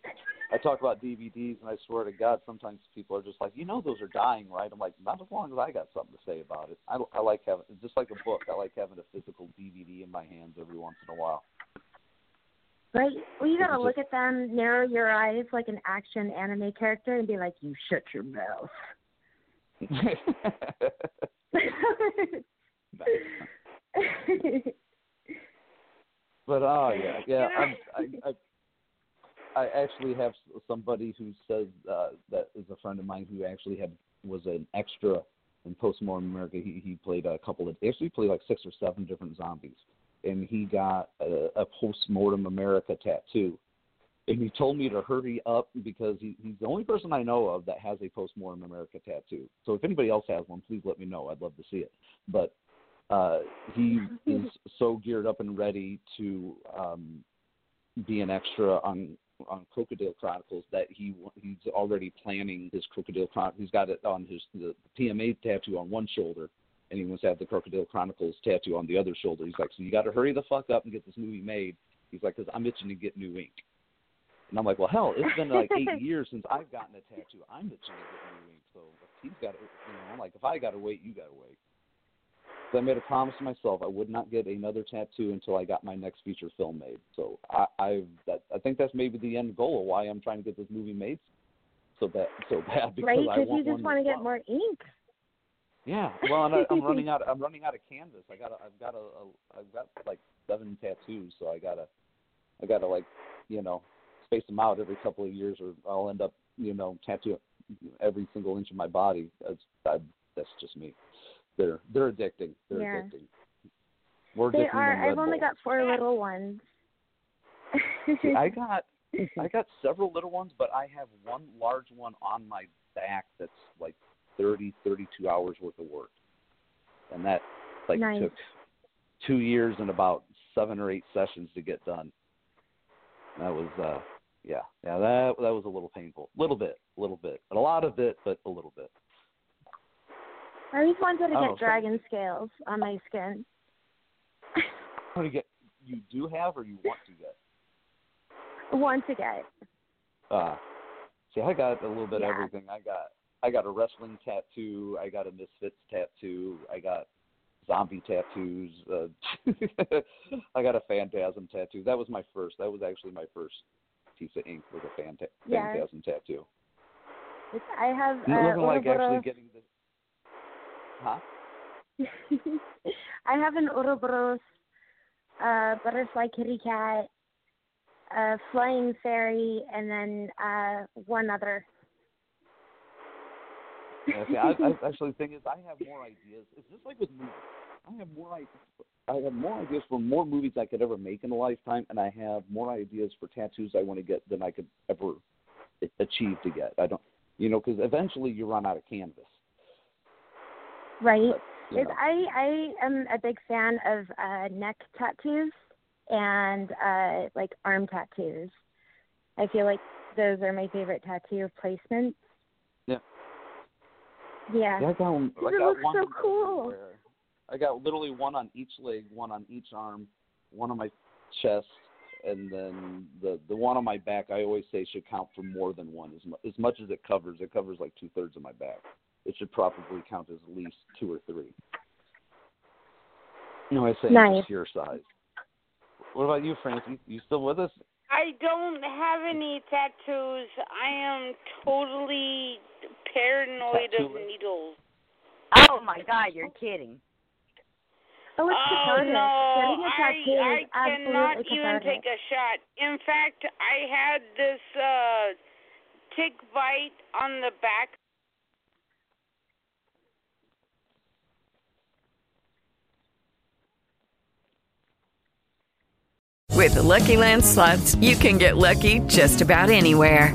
I talk about DVDs, and I swear to God, sometimes people are just like, you know, those are dying, right? I'm like, not as long as I got something to say about it. I, I like having, just like a book, I like having a physical DVD in my hands every once in a while. Right? Well, you gotta look at them, narrow your eyes like an action anime character, and be like, "You shut your mouth." but oh yeah, yeah. I'm, I, I I actually have somebody who says uh, that is a friend of mine who actually had was an extra in Post Postmortem America. He he played a couple of actually played like six or seven different zombies, and he got a, a Postmortem America tattoo. And he told me to hurry up because he, he's the only person I know of that has a Postmortem America tattoo. So if anybody else has one, please let me know. I'd love to see it. But uh, he is so geared up and ready to um, be an extra on on Krokodil Chronicles that he he's already planning his Krokodil Chronicles. He's got it on his the PMA tattoo on one shoulder, and he wants to have the Krokodil Chronicles tattoo on the other shoulder. He's like, so you got to hurry the fuck up and get this movie made. He's like, because I'm itching to get new ink. And I'm like, well, hell, it's been like eight years since I've gotten a tattoo. I'm itching to get new ink. So if he's got to, you know, I'm like, if I got to wait, you got to wait. So I made a promise to myself I would not get another tattoo until I got my next feature film made. So I I that, I think that's maybe the end goal of why I'm trying to get this movie made so bad so bad because right, I want you just want to get more ink. Yeah, well, and I, I'm running out. I'm running out of canvas. I got. I've got a, a. Uh, I've got like seven tattoos, so I gotta. I gotta like, you know, space them out every couple of years, or I'll end up, you know, tattooing every single inch of my body. That's I, that's just me they're they're addicting. They're yeah. addicting. We're they addicting are. I've only Bull. got four little ones. See, I got I got several little ones, but I have one large one on my back that's like thirty, thirty-two hours worth of work, and that like nice. took two years and about seven or eight sessions to get done. That was uh yeah yeah that that was a little painful, a little bit, a little bit, a lot of it, but a little bit. I always wanted to Oh, get so- dragon scales on my skin. How do you get? You do have, or you want to get? Want to get. Uh, see, I got a little bit Yeah. of everything. I got I got a wrestling tattoo. I got a Misfits tattoo. I got zombie tattoos. Uh, I got a Phantasm tattoo. That was my first. That was actually my first piece of ink was a Phanta- Yeah. Phantasm tattoo. It's, I have uh, like actually getting the. Huh? I have an Ouroboros, uh, butterfly kitty cat, a flying fairy, and then uh, one other. See, I, I actually the thing is, I have more ideas. It's just like with movies. I have more ideas. I have more ideas for more movies I could ever make in a lifetime, and I have more ideas for tattoos I want to get than I could ever achieve to get. I don't, you know, because eventually you run out of canvas. Right. you know. I I am a big fan of uh, neck tattoos and uh, like arm tattoos. I feel like those are my favorite tattoo placements. Yeah. Yeah. Yeah, I got, one- I got looks one so cool. everywhere. I got literally one on each leg, one on each arm, one on my chest, and then the the one on my back. I always say should count for more than one. As, mu- as much as it covers, it covers like two thirds of my back. It should probably count as at least two or three. No, I say Nice. just your size. What about you, Francie? You still with us? I don't have any tattoos. I am totally paranoid of needles. Oh my God, you're kidding. Oh, it's Oh cathartic. no, Getting a I tattoo I is absolutely cannot even cathartic. take a shot. In fact, I had this uh tick bite on the back. With the Lucky Land slots, you can get lucky just about anywhere.